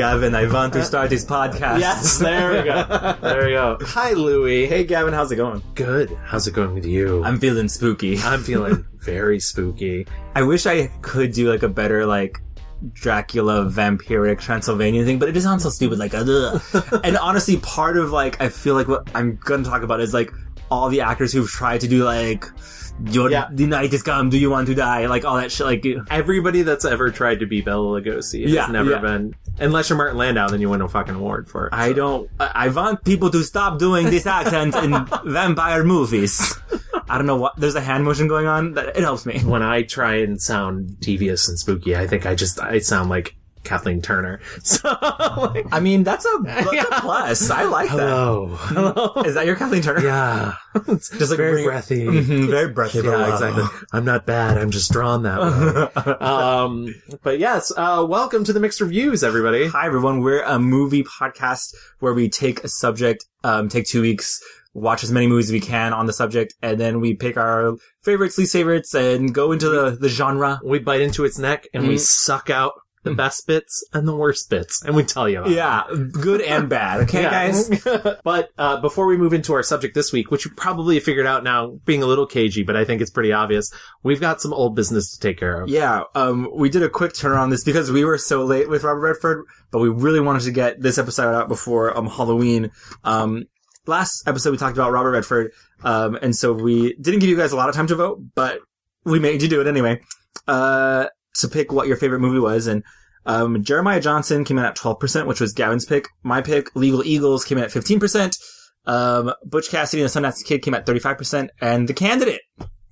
Gavin. I want to start this podcast. Yes, there we go. There we go. Hi, Louie. Hey, Gavin, how's it going? Good. How's it going with you? I'm feeling spooky. I'm feeling very spooky. I wish I could do like a better like Dracula vampiric Transylvania thing, but it just sounds so stupid. Like, uh, ugh. and honestly, part of like I feel like what I'm gonna talk about is like all the actors who've tried to do like. Your, Yeah. The night is come. Do you want to die? Like all that shit. Like Everybody that's ever tried to be Bela Lugosi has Yeah, never yeah. been. Unless you're Martin Landau, then you win a fucking award for it. I don't. I I want people to stop doing this accent in vampire movies. I don't know what. There's a hand motion going on. That it helps me. when I try and sound devious and spooky, I think I just I sound like Kathleen Turner. So like, I mean, that's a, that's a plus. I like that. hello, hello. Is that your Kathleen Turner? Yeah, it's Just like very bring- breathy. Mhm, very breathy. but Yeah, exactly. I'm not bad. I'm just drawn that way. um, but yes, uh, welcome to the mixed reviews, everybody. Hi everyone. We're a movie podcast where we take a subject, um, take two weeks, watch as many movies as we can on the subject, and then we pick our favorites, least favorites, and go into the, the genre. We bite into its neck and we Mhm. suck out the best bits and the worst bits, and we tell you. About Yeah, good and bad. Okay, Yeah. guys. but uh, before we move into our subject this week, which you probably figured out now, being a little cagey, but I think it's pretty obvious, we've got some old business to take care of. Yeah, um, we did a quick turn on this because we were so late with Robert Redford, but we really wanted to get this episode out before um Halloween. Um, last episode we talked about Robert Redford, um, and so we didn't give you guys a lot of time to vote, but we made you do it anyway. Uh, to pick what your favorite movie was, and um, Jeremiah Johnson came in at twelve percent, which was Gavin's pick. My pick, Legal Eagles, came in at fifteen percent. Um, Butch Cassidy and the Sundance Kid came at thirty five percent, and The Candidate,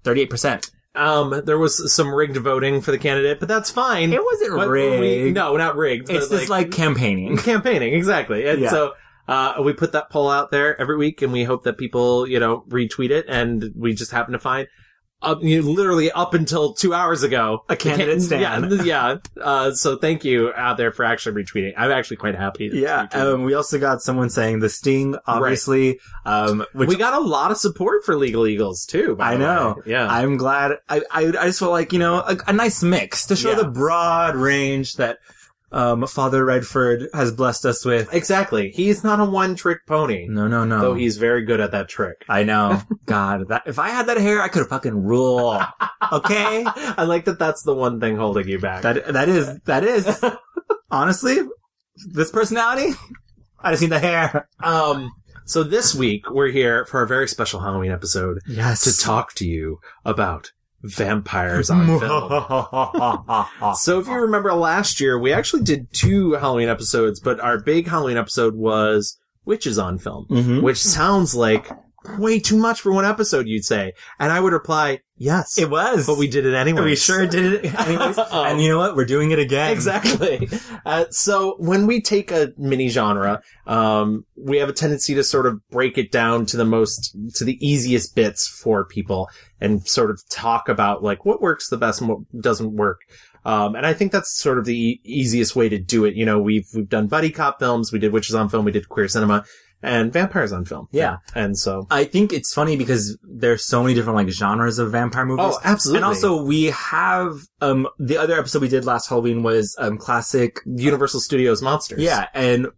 thirty eight percent. Um, there was some rigged voting for the candidate, but that's fine. It wasn't rigged. we- no, not rigged. It's just like campaigning. campaigning, exactly. And Yeah. so uh, we put that poll out there every week, and we hope that people, you know, retweet it. And we just happen to find, uh, you know, literally up until two hours ago, A candidate stand. Yeah, yeah. Uh, so thank you out there for actually retweeting. I'm actually quite happy. Yeah, um, we also got someone saying the Sting, obviously. Um, which we got a lot of support for Legal Eagles too. by I know. way. Yeah. I'm glad. I, I I just felt like you know a, a nice mix to show Yeah. the broad range that um Father Redford has blessed us with. exactly. He's not a one-trick pony, No, no, no. though he's very good at that trick. I know. God, that if I had that hair, I could fucking rule. Okay, I like that. That's the one thing holding you back. that that is that is honestly this personality. I just need the hair. Um, so this week we're here for a very special Halloween episode Yes. to talk to you about vampires on film. So if you remember last year, we actually did two Halloween episodes, but our big Halloween episode was witches on film, Mhm. which sounds like way too much for one episode, you'd say. And I would reply, yes, It was, but we did it anyway. we sure did it anyways. Oh. and you know what? We're doing it again. Exactly. Uh, so when we take a mini genre, um, we have a tendency to sort of break it down to the most, to the easiest bits for people and sort of talk about like what works the best and what doesn't work. Um, and I think that's sort of the e- easiest way to do it. You know, we've, we've done buddy cop films, we did witches on film, we did queer cinema and vampires on film. Yeah. And so, I think it's funny because there's so many different like genres of vampire movies. oh, absolutely. And also we have um the other episode we did last Halloween was um classic Universal Studios monsters. yeah, and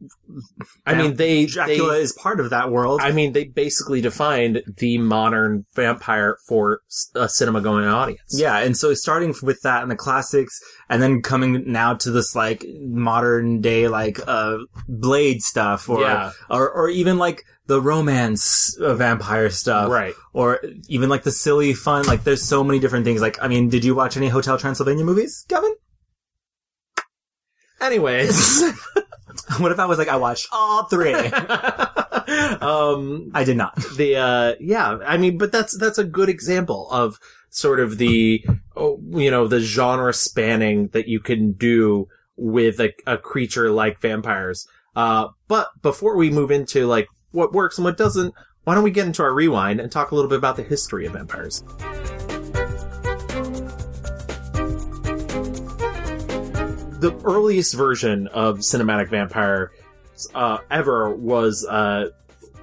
I mean, they, Dracula they- is part of that world. I mean, they basically defined the modern vampire for a cinema going audience. yeah, and so starting with that and the classics and then coming now to this like modern day like uh blade stuff or Yeah. or or even like the romance uh, vampire stuff. Right. or even like the silly fun like there's so many different things. Like I mean did you watch any Hotel Transylvania movies Gavin? Anyways, what if I was like I watched all three? Um, I did not. the uh, yeah, I mean, but that's that's a good example of sort of the oh, you know the genre spanning that you can do with a, a creature like vampires. Uh, but before we move into like what works and what doesn't, why don't we get into our rewind and talk a little bit about the history of vampires? the earliest version of cinematic vampire uh, ever was, uh,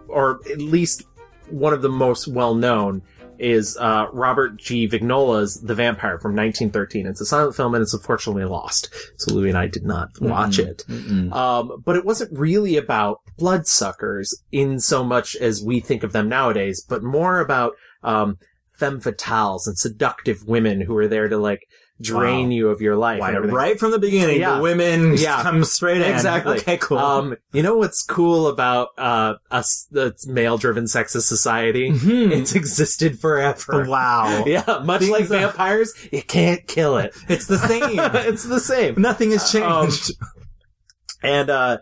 or at least one of the most well known, is uh, Robert G. Vignola's The Vampire from 1913. It's a silent film and it's unfortunately lost. So Louis and I did not watch it. Mm-mm. Um, but it wasn't really about bloodsuckers in so much as we think of them nowadays, but more about, um, femme fatales and seductive women who are there to like drain Wow. you of your life. Right from the beginning, Yeah. the women Yeah. come straight in. Exactly. Okay, cool. Um, you know what's cool about, uh, us, the male-driven sexist society? Mhm. It's existed forever. wow. Yeah, much Things like are- vampires, you can't kill it. It's the same. it's the same. Nothing has Um, changed. And, uh,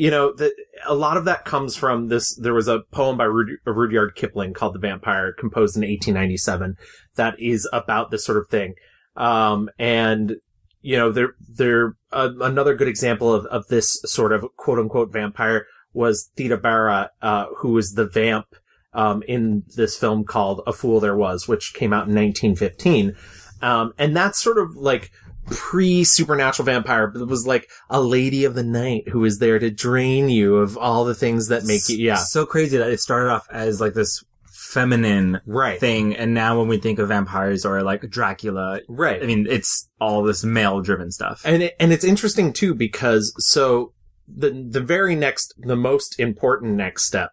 you know, the, a lot of that comes from this. There was a poem by Rud- Rudyard Kipling called The Vampire, composed in 1897, that is about this sort of thing. Um, and, you know, there, there, uh, another good example of, of this sort of quote unquote vampire was Theda Bara, uh, who was the vamp, um, in this film called A Fool There Was, which came out in 1915. Um, and that's sort of like pre supernatural vampire, but it was like a lady of the night who is there to drain you of all the things that make you, yeah. So crazy that it started off as like this feminine Right. thing, and now when we think of vampires or like Dracula, Right. I mean, it's all this male driven stuff. And it, and it's interesting too because so the the very next the most important next step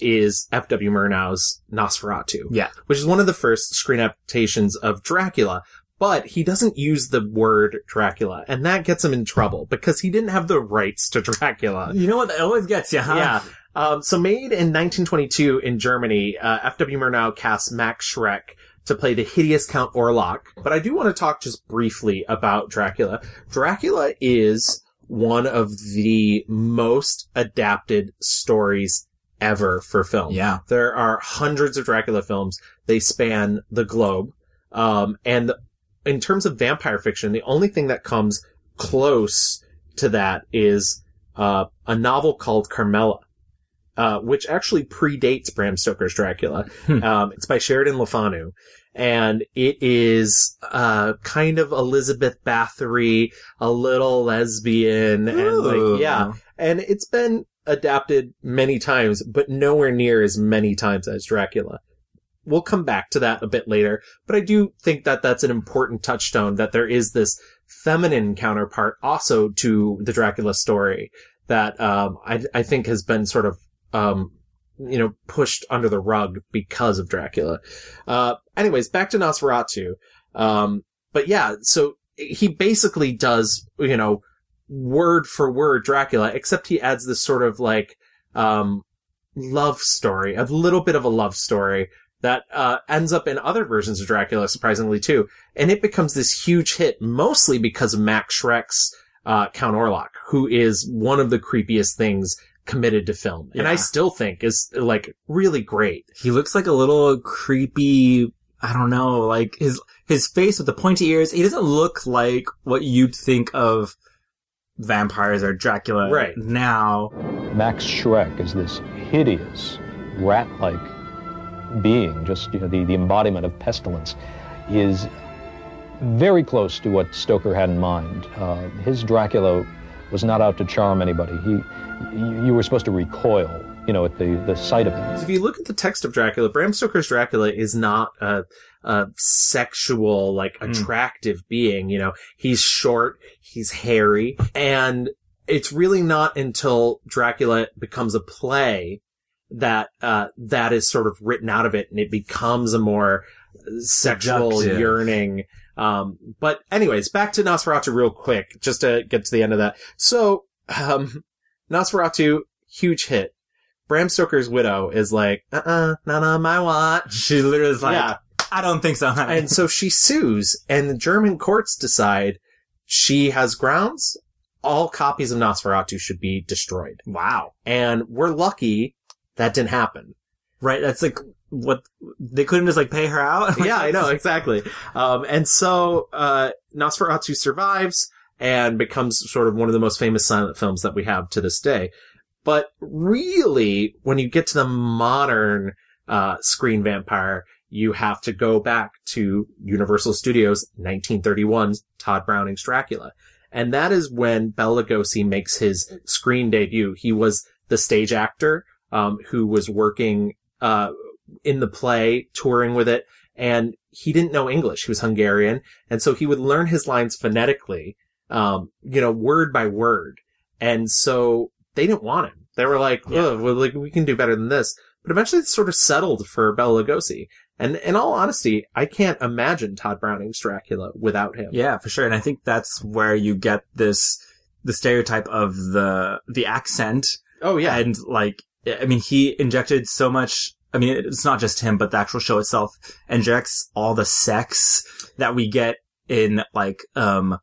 is F.W. Murnau's Nosferatu. Yeah. Which is one of the first screen adaptations of Dracula, but he doesn't use the word Dracula and that gets him in trouble because he didn't have the rights to Dracula. You know what? That always gets you, huh? Yeah. Um, so made in 1922 in Germany, uh, F.W. Murnau cast Max Schreck to play the hideous Count Orlok. But I do want to talk just briefly about Dracula. Dracula is one of the most adapted stories ever for film. Yeah. There are hundreds of Dracula films. They span the globe. Um, and in terms of vampire fiction, the only thing that comes close to that is, uh, a novel called Carmilla. Uh, which actually predates Bram Stoker's Dracula. Hmm. Um, it's by Sheridan Le Fanu. And it is, uh, kind of Elizabeth Bathory, a little lesbian, and like, yeah. And it's been adapted many times, but nowhere near as many times as Dracula. We'll come back to that a bit later, but I do think that that's an important touchstone that there is this feminine counterpart also to the Dracula story that, um, I, I think has been sort of, um, you know, pushed under the rug because of Dracula. Uh, anyways, back to Nosferatu. Um, but yeah, so he basically does, you know, word for word Dracula, except he adds this sort of like, um, love story, a little bit of a love story that, uh, ends up in other versions of Dracula, surprisingly too. And it becomes this huge hit, mostly because of Max Schreck's, uh, Count Orlok, who is one of the creepiest things committed to film. And I still think is like really great. He looks like a little creepy. I don't know, like his his face with the pointy ears. He doesn't look like what you'd think of vampires or Dracula Right. now. Max Schreck is this hideous, rat-like being, just you know, the, the embodiment of pestilence, is very close to what Stoker had in mind. Uh, his Dracula was not out to charm anybody. He, you you were supposed to recoil, you know, at the, the sight of him. If you look at the text of Dracula, Bram Stoker's Dracula is not a, a sexual, like Mm. attractive being. You know, he's short, he's hairy, and it's really not until Dracula becomes a play that uh, that is sort of written out of it, and it becomes a more sexual Seductive. yearning. Um, but anyways, back to Nosferatu real quick, just to get to the end of that. So, um, Nosferatu, huge hit. Bram Stoker's widow is like, uh-uh, not on my watch. She literally is like, yeah. I don't think so. honey." And so she sues, and the German courts decide she has grounds. All copies of Nosferatu should be destroyed. wow. And we're lucky that didn't happen. Right. That's like what they couldn't just like pay her out. yeah, I know, exactly. Um, and so, uh, Nosferatu survives and becomes sort of one of the most famous silent films that we have to this day. But really, when you get to the modern, uh, screen vampire, you have to go back to Universal Studios 1931's Tod Browning's Dracula. And that is when Bela Lugosi makes his screen debut. He was the stage actor, um, who was working, uh, in the play, touring with it, and he didn't know English. He was Hungarian, and so he would learn his lines phonetically, um, you know, word by word. And so they didn't want him. They were like, Yeah. "Oh, well, like we can do better than this." But eventually, it sort of settled for Bela Lugosi. And in all honesty, I can't imagine Tod Browning's Dracula without him. Yeah, for sure. And I think that's where you get this, the stereotype of the, the accent. Oh yeah. And like, I mean, he injected so much. I mean, it's not just him, but the actual show itself injects all the sex that we get in like, um,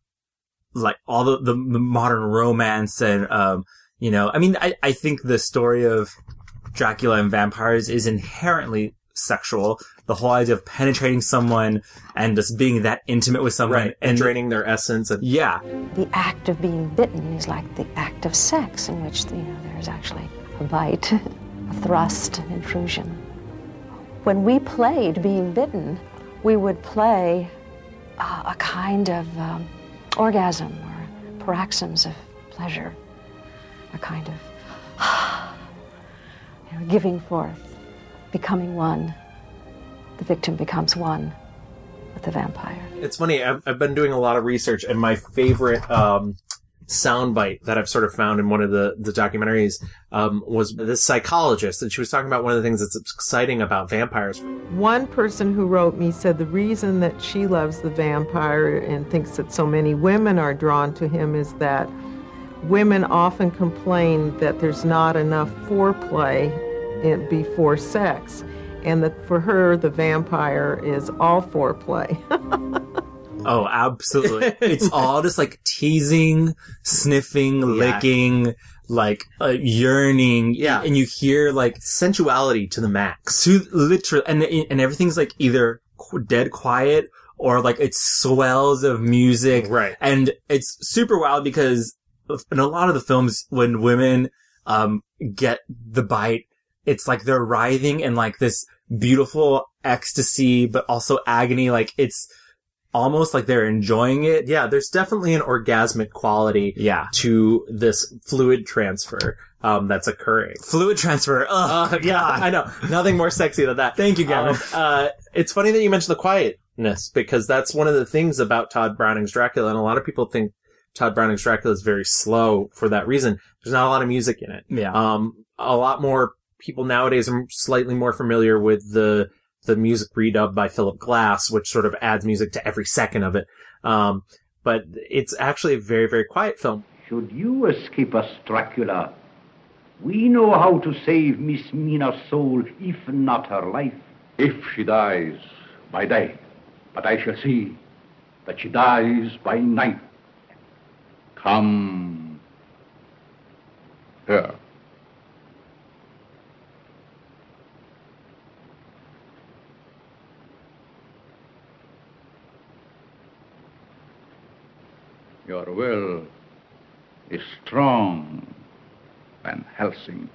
like all the, the, the modern romance and, um, you know, I mean, I, I think the story of Dracula and vampires is inherently sexual. The whole idea of penetrating someone and just being that intimate with someone right. And draining their essence and yeah, The act of being bitten is like the act of sex, in which you know there's actually a bite, a thrust, an intrusion. When we played being bitten, we would play uh, a kind of um, orgasm or paroxysms of pleasure, a kind of you know, giving forth, becoming one. The victim becomes one with the vampire. It's funny. I've, I've been doing a lot of research, and my favorite um, soundbite that I've sort of found in one of the the documentaries um, was this psychologist, and she was talking about one of the things that's exciting about vampires. One person who wrote me said the reason that she loves the vampire and thinks that so many women are drawn to him is that women often complain that there's not enough foreplay in, before sex, and that for her, the vampire is all foreplay. Oh, absolutely. it's all just like teasing, sniffing, licking, like uh, yearning. Yeah. And you hear like Sensuality to the max. to literally, and, and everything's like either dead quiet or like it swells of music. Right. And it's super wild because in a lot of the films, when women, um, get the bite, it's like they're writhing in like this beautiful ecstasy, but also agony. Like it's almost like they're enjoying it. Yeah, there's definitely an orgasmic quality Yeah. to this fluid transfer um, that's occurring. Fluid transfer. Ugh, Uh, yeah, I know. Nothing more sexy than that. Thank you, Gavin. Um, uh, it's funny that you mentioned the quietness because that's one of the things about Tod Browning's Dracula, and a lot of people think Tod Browning's Dracula is very slow for that reason. There's not a lot of music in it. Yeah. Um, a lot more people nowadays are slightly more familiar with the the music redub by Philip Glass, which sort of adds music to every second of it. Um, but it's actually a very very quiet film. Should you escape us, Dracula, we know how to save Miss Mina's soul, if not her life. If she dies by day, but I shall see that she dies by night. Come here. Your will is strong, Van Helsing.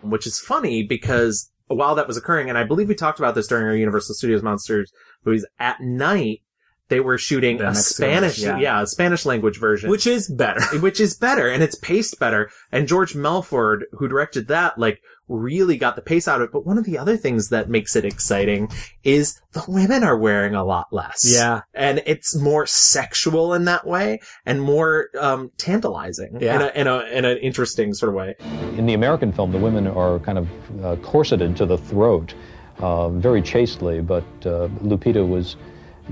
which is funny because while that was occurring, and I believe we talked about this during our Universal Studios Monsters movies, at night they were shooting The a Mexican Spanish, version, yeah. yeah. a Spanish language version, Which is better. which is better and it's paced better. And George Melford, who directed that, like really got the pace out of it. But one of the other things that makes it exciting is the women are wearing a lot less. Yeah. And it's more sexual in that way and more, um, tantalizing Yeah. in a, in a, in an interesting sort of way. In the American film, the women are kind of uh, corseted to the throat, uh, very chastely, but uh, Lupita was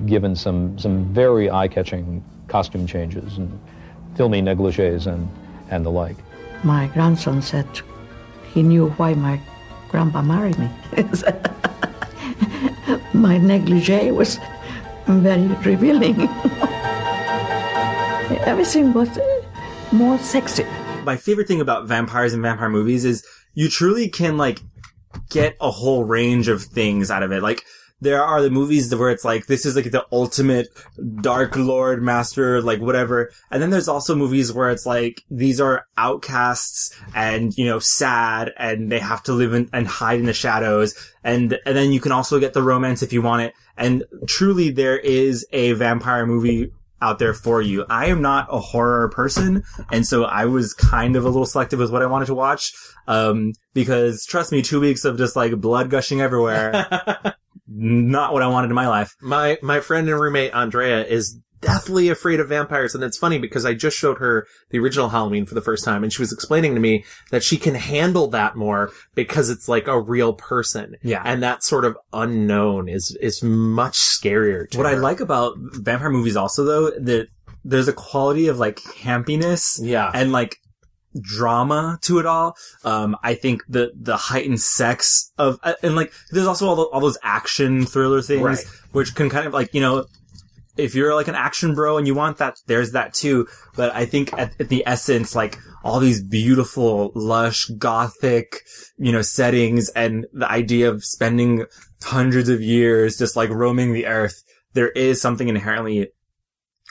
given some, some very eye-catching costume changes and filmy negligees and, and the like. My grandson said he knew why my grandpa married me. my negligee was very revealing. Everything was uh, more sexy. my favorite thing about vampires and vampire movies is you truly can like get a whole range of things out of it. Like there are the movies where it's like this is like the ultimate dark lord master like whatever and then there's also movies where it's like these are outcasts and you know sad and they have to live in, and hide in the shadows and and then you can also get the romance if you want it and truly there is a vampire movie out there for you. I am not a horror person, and so I was kind of a little selective with what I wanted to watch. Um, because trust me, two weeks of just like blood gushing everywhere, not what I wanted in my life. my my friend and roommate Andrea is deathly afraid of vampires and it's funny because I just showed her the original Halloween for the first time and she was explaining to me that she can handle that more because it's like a real person. Yeah. And that sort of unknown is is much scarier to What I like about vampire movies also though, that there's a quality of like campiness Yeah. and like drama to it all. Um, I think the, the heightened sex of, uh, and like, there's also all, the, all those action thriller things, Right. which can kind of like, you know, if you're like an action bro and you want that, there's that too. But I think at, at the essence, like all these beautiful, lush, gothic, you know, settings and the idea of spending hundreds of years just like roaming the earth, there is something inherently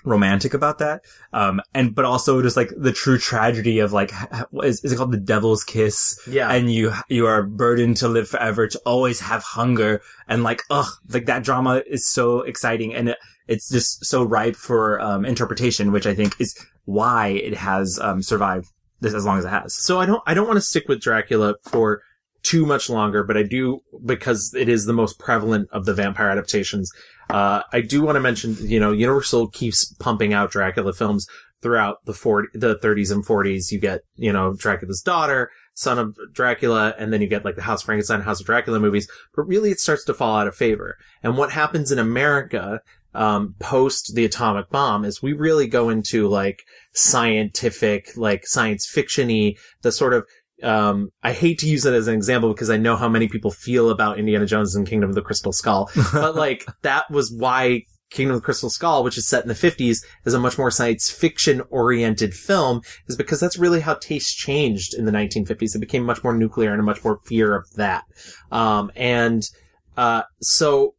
romantic about that. Um, and, but also just like the true tragedy of like, h- h- what is, is it called the devil's kiss? Yeah. And you, you are burdened to live forever, to always have hunger. And like, ugh, like that drama is so exciting and it, it's just so ripe for, um, interpretation, which I think is why it has, um, survived this as long as it has. So I don't I don't want to stick with Dracula for too much longer, but I do because it is the most prevalent of the vampire adaptations. Uh, I do want to mention, you know, Universal keeps pumping out Dracula films throughout the 40, the 30s and 40s. You get, you know, Dracula's daughter, son of Dracula, and then you get like the House of Frankenstein, House of Dracula movies. But really, it starts to fall out of favor. And what happens in America um, post the atomic bomb is we really go into like scientific, like science fictiony, the sort of um, I hate to use it as an example because I know how many people feel about Indiana Jones and Kingdom of the Crystal Skull, but like that was why Kingdom of the Crystal Skull, which is set in the 50s, is a much more science fiction oriented film, is because that's really how taste changed in the 1950s. It became much more nuclear and a much more fear of that. Um, and, uh, so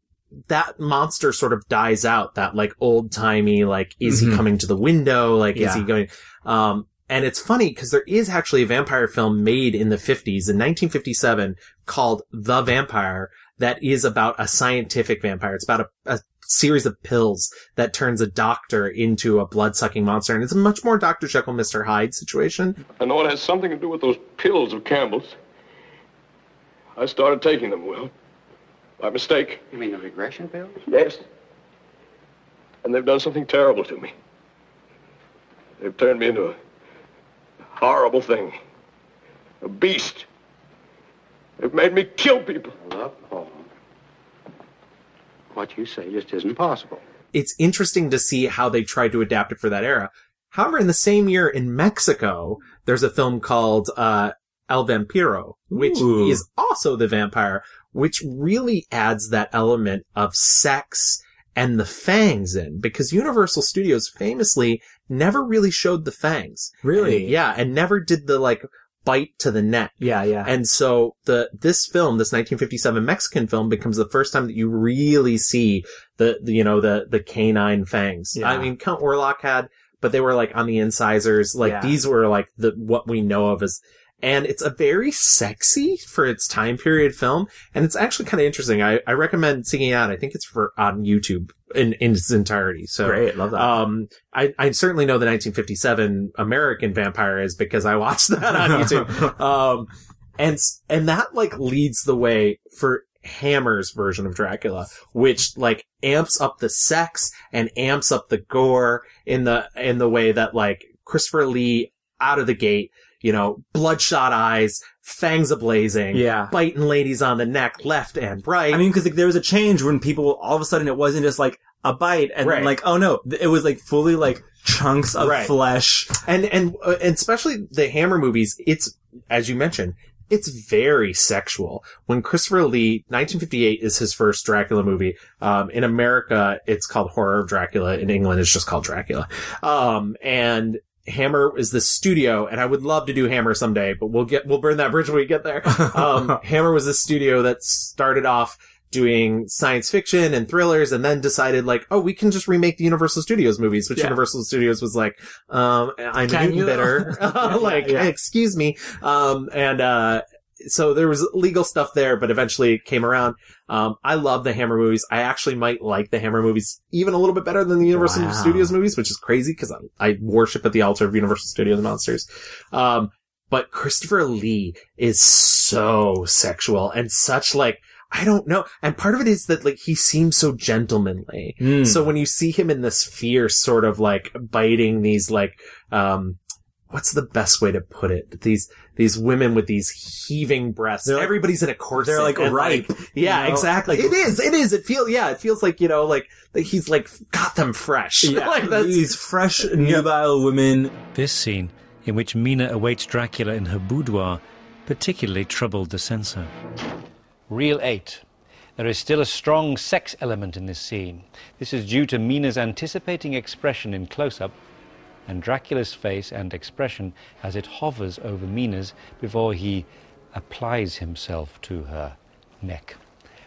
that monster sort of dies out, that like old timey, like, is he Mhm. coming to the window? Like, is he going, um, and it's funny because there is actually a vampire film made in the 50s in 1957 called The Vampire that is about a scientific vampire. It's about a, a series of pills that turns a doctor into a blood sucking monster. And it's a much more Dr. Jekyll, Mr. Hyde situation. I know it has something to do with those pills of Campbell's. I started taking them, Will. By mistake. You mean the regression pills? Yes. And they've done something terrible to me. They've turned me into a horrible thing. A beast. They've made me kill people. Look, Paul. What you say just isn't possible. It's interesting to see how they tried to adapt it for that era. However, in the same year in Mexico, there's a film called, uh, El Vampiro, which Ooh. is also the vampire, which really adds that element of sex and the fangs in because Universal Studios famously never really showed the fangs. Really? And- yeah. And never did the like bite to the neck. Yeah, yeah. And so the this film, this 1957 Mexican film, becomes the first time that you really see the, the you know the the canine fangs. Yeah. I mean, Count Orlok had, but they were like on the incisors. Like Yeah. these were like the what we know of as. And it's a very sexy for its time period film, and it's actually kind of interesting. I, I recommend seeking it out. I think it's for on YouTube in in its entirety. So Great, love that. um, I, I certainly know the 1957 American Vampire is because I watched that on YouTube. um, and, and that like leads the way for Hammer's version of Dracula, which like amps up the sex and amps up the gore in the, in the way that like Christopher Lee out of the gate, you know, bloodshot eyes, fangs ablazing, Yeah. biting ladies on the neck, left and right. I mean, because like, there was a change when people all of a sudden it wasn't just like a bite and then like oh no, it was like fully like chunks of Right. flesh. and and uh, and especially the Hammer movies, it's as you mentioned, it's very sexual. When Christopher Lee, 1958 is his first Dracula movie. Um, in America, it's called Horror of Dracula. In England, it's just called Dracula. Um, and Hammer is the studio, and I would love to do Hammer someday, but we'll get we'll burn that bridge when we get there. Um, Hammer was the studio that started off doing science fiction and thrillers and then decided like, oh, we can just remake the Universal Studios movies, which Yeah. Universal Studios was like, um, I'm Can Newton you? bitter. like, Yeah. excuse me. Um, and, uh, so there was legal stuff there, but eventually it came around. Um, I love the Hammer movies. I actually might like the Hammer movies even a little bit better than the Universal Wow. Studios movies, which is crazy because I, I worship at the altar of Universal Studios monsters. Um, but Christopher Lee is so sexual and such like, I don't know. And part of it is that like he seems so gentlemanly. Mm. So when you see him in this fierce sort of like biting these like, um, what's the best way to put it? These, these women with these heaving breasts. Like- Everybody's in a corset. they're like and, ripe. yeah, you know? exactly. Like- it is. It is. It feels, yeah, it feels like, you know, like, like he's like got them fresh. yeah, like that's, these fresh, nubile women. This scene, in which Mina awaits Dracula in her boudoir, particularly troubled the censor. Reel 8. There is still a strong sex element in this scene. This is due to Mina's anticipating expression in close up and Dracula's face and expression as it hovers over Mina's before he applies himself to her neck.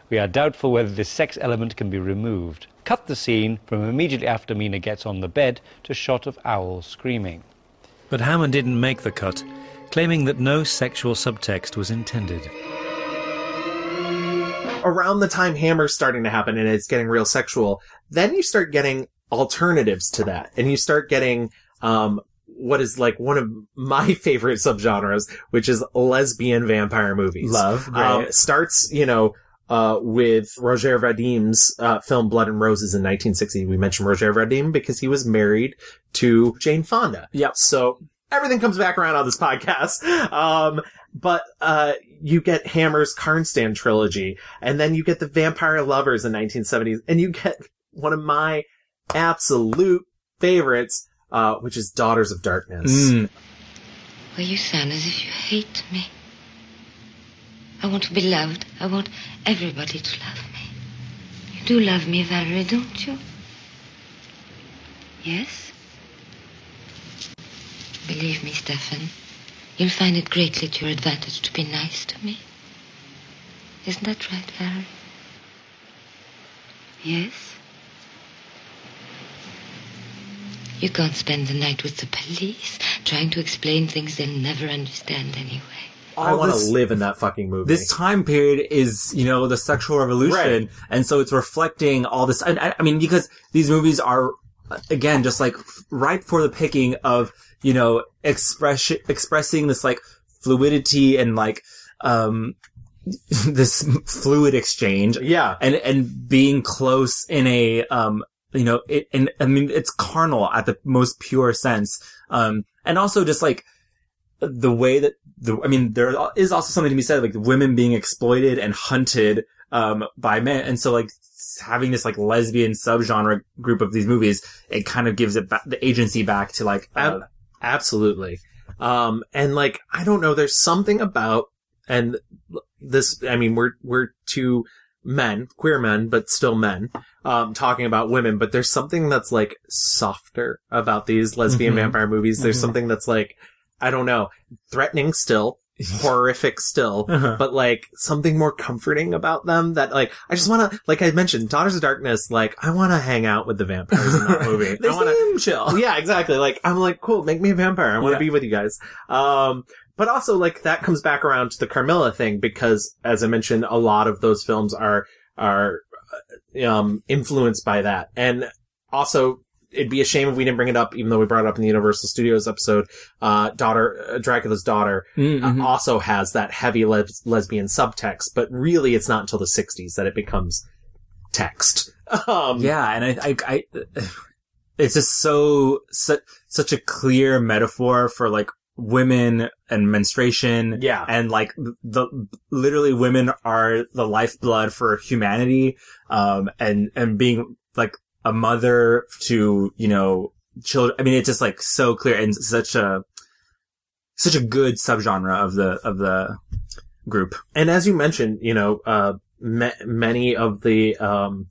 We are doubtful whether this sex element can be removed. Cut the scene from immediately after Mina gets on the bed to shot of Owl screaming. But Hammer didn't make the cut, claiming that no sexual subtext was intended. around the time Hammer's starting to happen and it's getting real sexual, then you start getting alternatives to that. And you start getting, um, what is like one of my favorite subgenres, which is lesbian vampire movies. Love, Um, starts, you know, uh, with Roger Vadim's, uh, film Blood and Roses in 1960. We mentioned Roger Vadim because he was married to Jane Fonda. Yep. So everything comes back around on this podcast. Um, but, uh, you get Hammer's Karnstein trilogy, and then you get the Vampire Lovers in 1970s, and you get one of my absolute favorites, uh, which is Daughters of Darkness. Mm. Well, you sound as if you hate me. I want to be loved. I want everybody to love me. You do love me, Valerie, don't you? Yes? Believe me, Stefan, you'll find it greatly to your advantage to be nice to me. Isn't that right, Valerie? Yes? You can't spend the night with the police trying to explain things they'll never understand anyway. I want to live in that fucking movie. This time period is, you know, the sexual revolution, Right. and so it's reflecting all this. I, I mean, because these movies are, again, just like ripe for the picking of, you know, express expressing this like fluidity and like, um, this fluid exchange, yeah. and and being close in a, um, you know, it, and I mean, it's carnal at the most pure sense, um, and also just like the way that the, I mean, there is also something to be said, like women being exploited and hunted, um, by men. And so like having this like lesbian subgenre group of these movies, it kind of gives it back, the agency back to like, uh, Ab- absolutely. Um, and like, I don't know, there's something about, and this, I mean, we're, we're two men, queer men, but still men, um, talking about women, but there's something that's like softer about these lesbian Mhm. vampire movies. There's Mhm. something that's like, I don't know, threatening still, horrific still, Uh-huh. but like something more comforting about them that like, I just want to, like I mentioned, Daughters of Darkness, like I want to hang out with the vampires in that movie. they I wanna, seem chill. yeah, exactly. Like I'm like, cool, make me a vampire. I want to Yeah. be with you guys. Um, but also like that comes back around to the Carmilla thing because, as I mentioned, a lot of those films are are uh, um influenced by that, and also. It'd be a shame if we didn't bring it up, even though we brought it up in the Universal Studios episode. Uh, daughter, uh, Dracula's daughter, Mhm. uh, also has that heavy les- lesbian subtext, but really it's not until the 60s that it becomes text. Um, yeah, and I, I, I, it's just so such such a clear metaphor for like women and menstruation. Yeah. and like the literally women are the lifeblood for humanity. Um, and and being like a mother to you know children. I mean, it's just like so clear and such a such a good subgenre of the of the group. and as you mentioned, you know, uh, ma- many of the, um,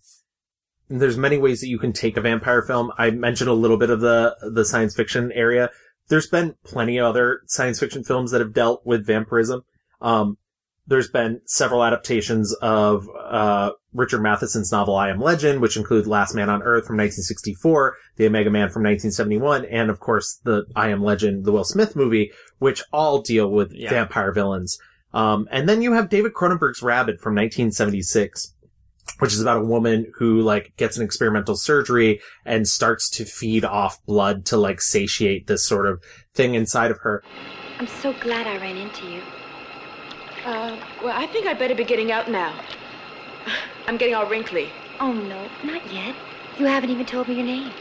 there's many ways that you can take a vampire film. I mentioned a little bit of the, the science fiction area. There's been plenty of other science fiction films that have dealt with vampirism. Um, there's been several adaptations of, uh, Richard Matheson's novel I Am Legend, which include Last Man on Earth from 1964, The Omega Man from 1971, and of course the I Am Legend, the Will Smith movie, which all deal with Yeah. vampire villains. Um, and then you have David Cronenberg's Rabid from 1976, which is about a woman who like gets an experimental surgery and starts to feed off blood to like satiate this sort of thing inside of her. I'm so glad I ran into you. Uh, well, I think I'd better be getting out now. I'm getting all wrinkly. Oh, no, not yet. You haven't even told me your name.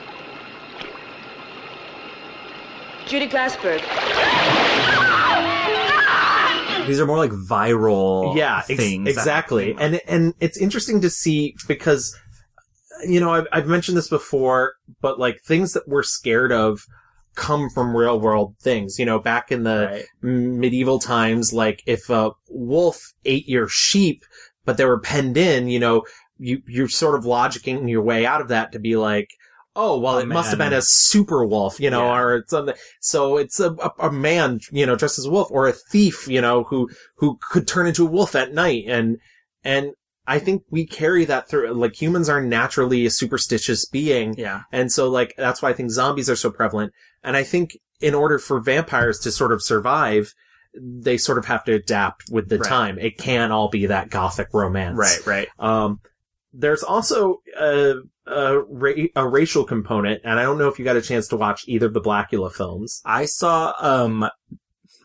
Judy Glassberg. These are more like viral yeah, ex- things. exactly. And and it's interesting to see because you know I've, I've mentioned this before, but like things that we're scared of come from real world things. You know, back in the medieval times, like if a wolf ate your sheep, but they were penned in, you know, you you're sort of logicking your way out of that to be like. Oh well, A it must have been a super wolf, you know, Yeah. or something. So it's a, a a man, you know, dressed as a wolf, or a thief, you know, who who could turn into a wolf at night, and and I think we carry that through. Like humans are naturally a superstitious being, Yeah. and so like that's why I think zombies are so prevalent. And I think in order for vampires to sort of survive, they sort of have to adapt with the Right. time. It can't all be that gothic romance, Right, right. Um, there's also a, a, ra- a racial component, and I don't know if you got a chance to watch either of the Blackula films. I saw um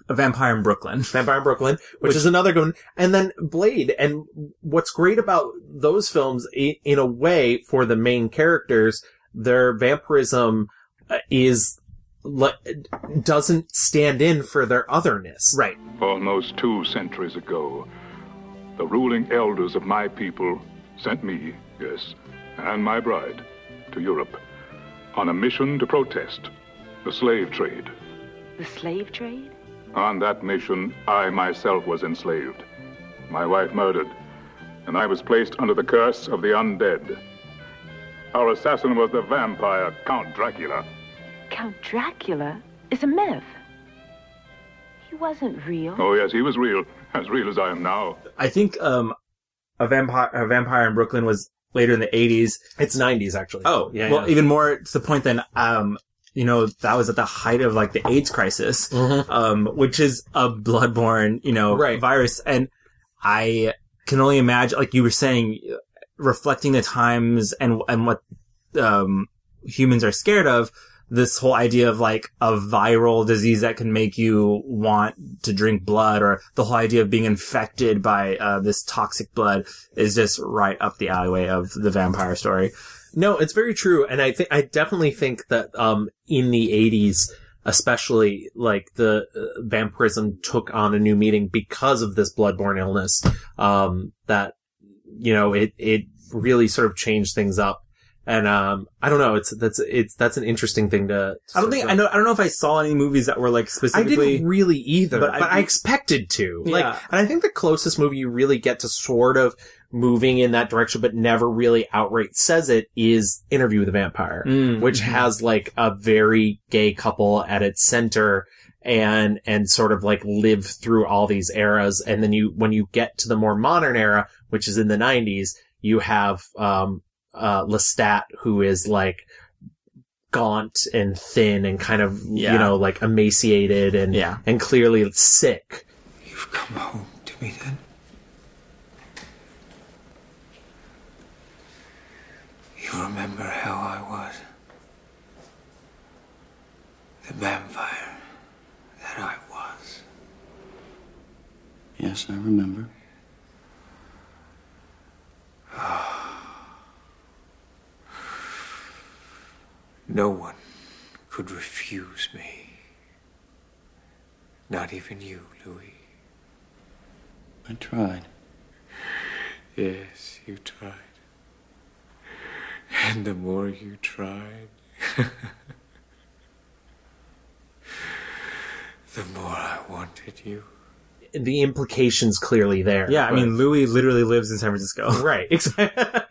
a vampire in Brooklyn. Vampire in Brooklyn, which, Which- is another good one. And then Blade. And what's great about those films, in a way, for the main characters, their vampirism uh, is, doesn't stand in for their otherness. Right. Almost two centuries ago, the ruling elders of my people sent me, yes, and my bride, to Europe on a mission to protest the slave trade. The slave trade? On that mission, I myself was enslaved, my wife murdered, and I was placed under the curse of the undead. Our assassin was the vampire Count Dracula. Count Dracula is a myth. He wasn't real. Oh, yes, he was real, as real as I am now. I think um a vampire a vampire in Brooklyn was later in the 80s. It's 90s actually. Oh, Yeah, well, yeah. even more to the point than um you know that was at the height of like the AIDS crisis, um which is a bloodborne you know Mm-hmm. Right. virus, and I can only imagine like you were saying, reflecting the times and and what um humans are scared of. This whole idea of like a viral disease that can make you want to drink blood, or the whole idea of being infected by uh, this toxic blood, is just right up the alleyway of the vampire story. No, it's very true, and I think I definitely think that um in the eighties, especially like the uh, vampirism took on a new meaning because of this bloodborne illness. Um, that you know it it really sort of changed things up, and um I don't know, it's that's it's that's an interesting thing to. to I don't think of- I know. I don't know if I saw any movies that were like specifically. I didn't really either, but but, I- I, expected to. Like, Yeah. and I think the closest movie you really get to sort of moving in that direction, but never really outright says it, is Interview with the Vampire, Mm, which mhm. has like a very gay couple at its center. And, and sort of like live through all these eras. And then you, when you get to the more modern era, which is in the nineties, you have, um, uh, Lestat, who is like, gaunt and thin and kind of, Yeah. you know, like emaciated and, Yeah. and clearly sick. You've come home to me then. You remember how I was? The vampire that I was. Yes, I remember. No one could refuse me. Not even you, Louis. I tried. Yes, you tried. And the more you tried, the more I wanted you. The implications clearly there. Yeah, I but- mean, Louis literally lives in San Francisco. right.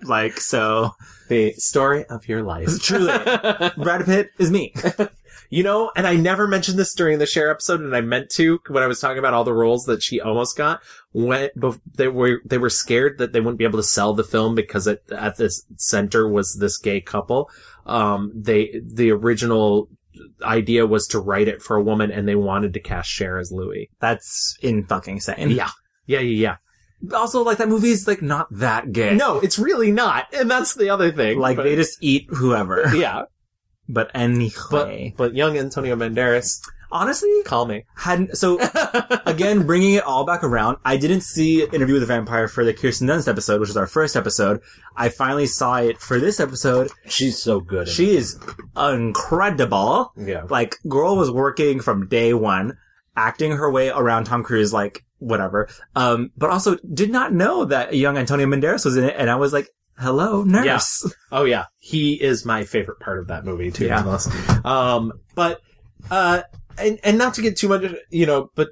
Like, so. The story of your life. Truly. Brad Pitt is me. You know, and I never mentioned this during the Cher episode, and I meant to when I was talking about all the roles that she almost got. When they were they were scared that they wouldn't be able to sell the film because it, at this center was this gay couple. Um, they the original idea was to write it for a woman, and they wanted to cast Cher as Louis. That's in fucking insane. Yeah, Yeah, yeah, yeah. Also, like that movie is like not that gay. No, it's really not, and that's the other thing. like but- they just eat whoever. yeah. But anyway, But but young Antonio Banderas, honestly, call me. hadn't so again bringing it all back around i didn't see interview with the vampire for the kirsten dunst episode which was our first episode i finally saw it for this episode She's so good. she is incredible yeah. like girl was working from day one acting her way around tom cruise like whatever um but also did not know that young antonio banderas was in it and i was like hello nurse Oh yeah, he is my favorite part of that movie too. Yeah. Um, but uh, and and not to get too much, you know, but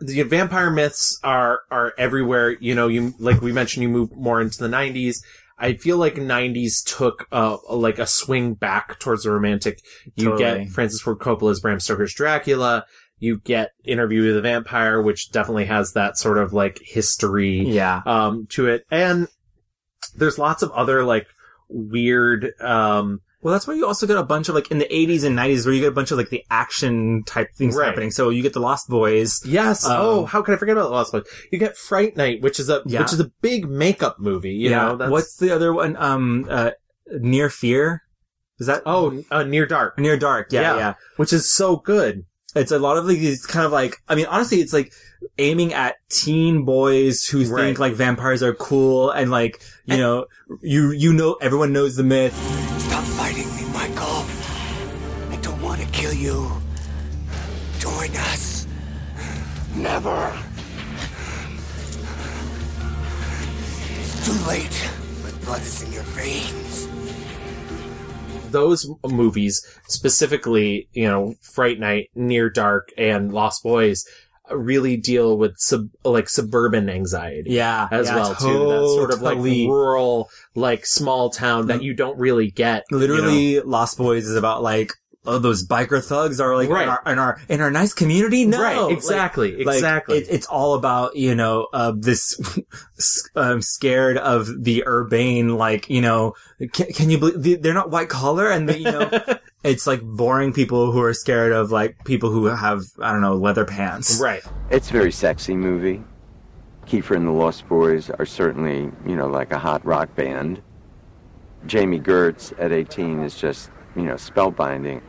the vampire myths are are everywhere. You know, you like we mentioned, you move more into the '90s. I feel like '90s took uh like a swing back towards the romantic. You Totally. get Francis Ford Coppola's Bram Stoker's Dracula. You get Interview with the Vampire, which definitely has that sort of like history yeah um, to it. And there's lots of other like weird, um, Well, that's why you also get a bunch of like in the 80s and 90s where you get a bunch of like the action type things Right. happening. So you get the Lost Boys. yes. Um, oh, how could I forget about the Lost Boys? You get Fright Night, which is a, Yeah. which is a big makeup movie, you know, that's, What's the other one? Um, uh, Near Fear. Is that? oh, uh, Near Dark, Near Dark. Yeah, Yeah. yeah. which is so good. It's a lot of like these kind of like, I mean, honestly, it's like aiming at teen boys who Right. think like vampires are cool and like, you know, you, you know, everyone knows the myth. Stop fighting me, Michael. I don't want to kill you. Join us. Never. It's too late. My blood is in your veins. Those movies, specifically, you know, Fright Night, Near Dark, and Lost Boys, really deal with sub, like suburban anxiety. Yeah. as yeah, well too. That sort of like totally. rural, like small town that you don't really get. you know? Literally, Lost Boys is about like, oh, those biker thugs are like Right. in, our, in our in our nice community. No, Right, Like- exactly, like, exactly. it- it's all about you know uh, this um, scared of the urbane. Like you know, can, can you believe they're not white collar and they, you know. It's like boring people who are scared of like people who have I don't know leather pants. right. It's a very sexy movie. Kiefer and the Lost Boys are certainly, you know, like a hot rock band. Jami Gertz at 18 is just, you know, spellbinding.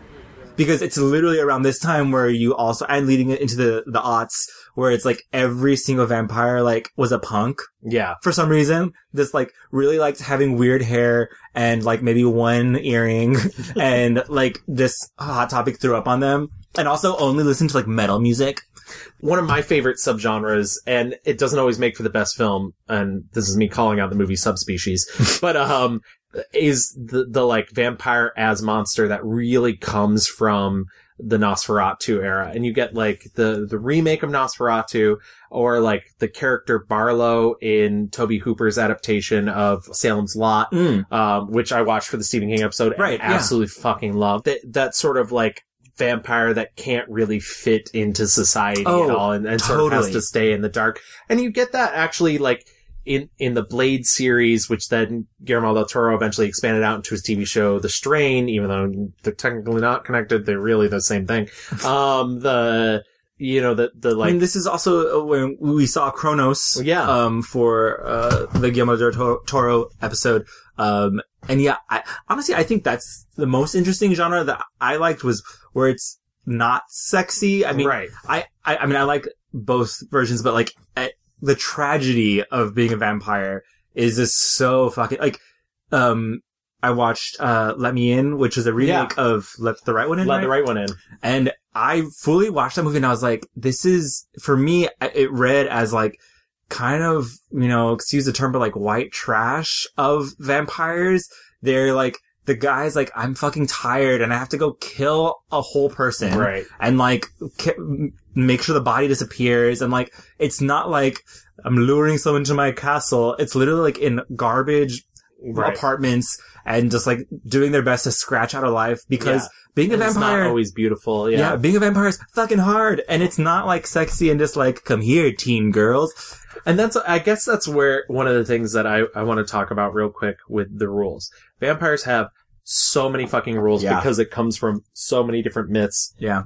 because it's literally around this time where you also and leading it into the the aughts where it's like every single vampire like was a punk Yeah. for some reason. This like really liked having weird hair and like maybe one earring and like this hot topic threw up on them. And also only listen to like metal music. One of my favorite subgenres, and it doesn't always make for the best film, and this is me calling out the movie subspecies, but, um, is the, the like vampire as monster that really comes from the Nosferatu era. And you get like the, the remake of Nosferatu or like the character Barlow in Tobe Hooper's adaptation of Salem's Lot, Mm. um, which I watched for the Stephen King episode Right, yeah. absolutely fucking love. That, that sort of like vampire that can't really fit into society Oh, at all and, and sort of has to stay in the dark. And you get that actually like in, in the Blade series, which then Guillermo del Toro eventually expanded out into his TV show, The Strain, even though they're technically not connected, they're really the same thing. Um, the, you know, the, the I like, mean, this is also uh, when we saw Cronos. Yeah. Um, for, uh, the Guillermo del Toro- episode. Um, and yeah, I, honestly, I think that's the most interesting genre that I liked was where it's not sexy. I mean, right. I, I, I mean, I like both versions, but like eh, the tragedy of being a vampire is just so fucking like. Um, I watched uh Let Me In, which is a remake of Let the Right One In. Let right? the right one in. And I fully watched that movie and I was like, this is, for me, it read as like, kind of, you know, excuse the term, but like white trash of vampires. They're like, the guy's like, I'm fucking tired and I have to go kill a whole person. Right. And like, ki- make sure the body disappears. And like, it's not like I'm luring someone to my castle. It's literally like in garbage Right. apartments and just like doing their best to scratch out a life because Yeah. being a And vampire not always beautiful. yeah. Yeah. being a vampire is fucking hard, and it's not like sexy and just like come here, teen girls. And that's, I guess that's where one of the things that I, I want to talk about real quick with the rules. Vampires have so many fucking rules Yeah. because it comes from so many different myths. Yeah,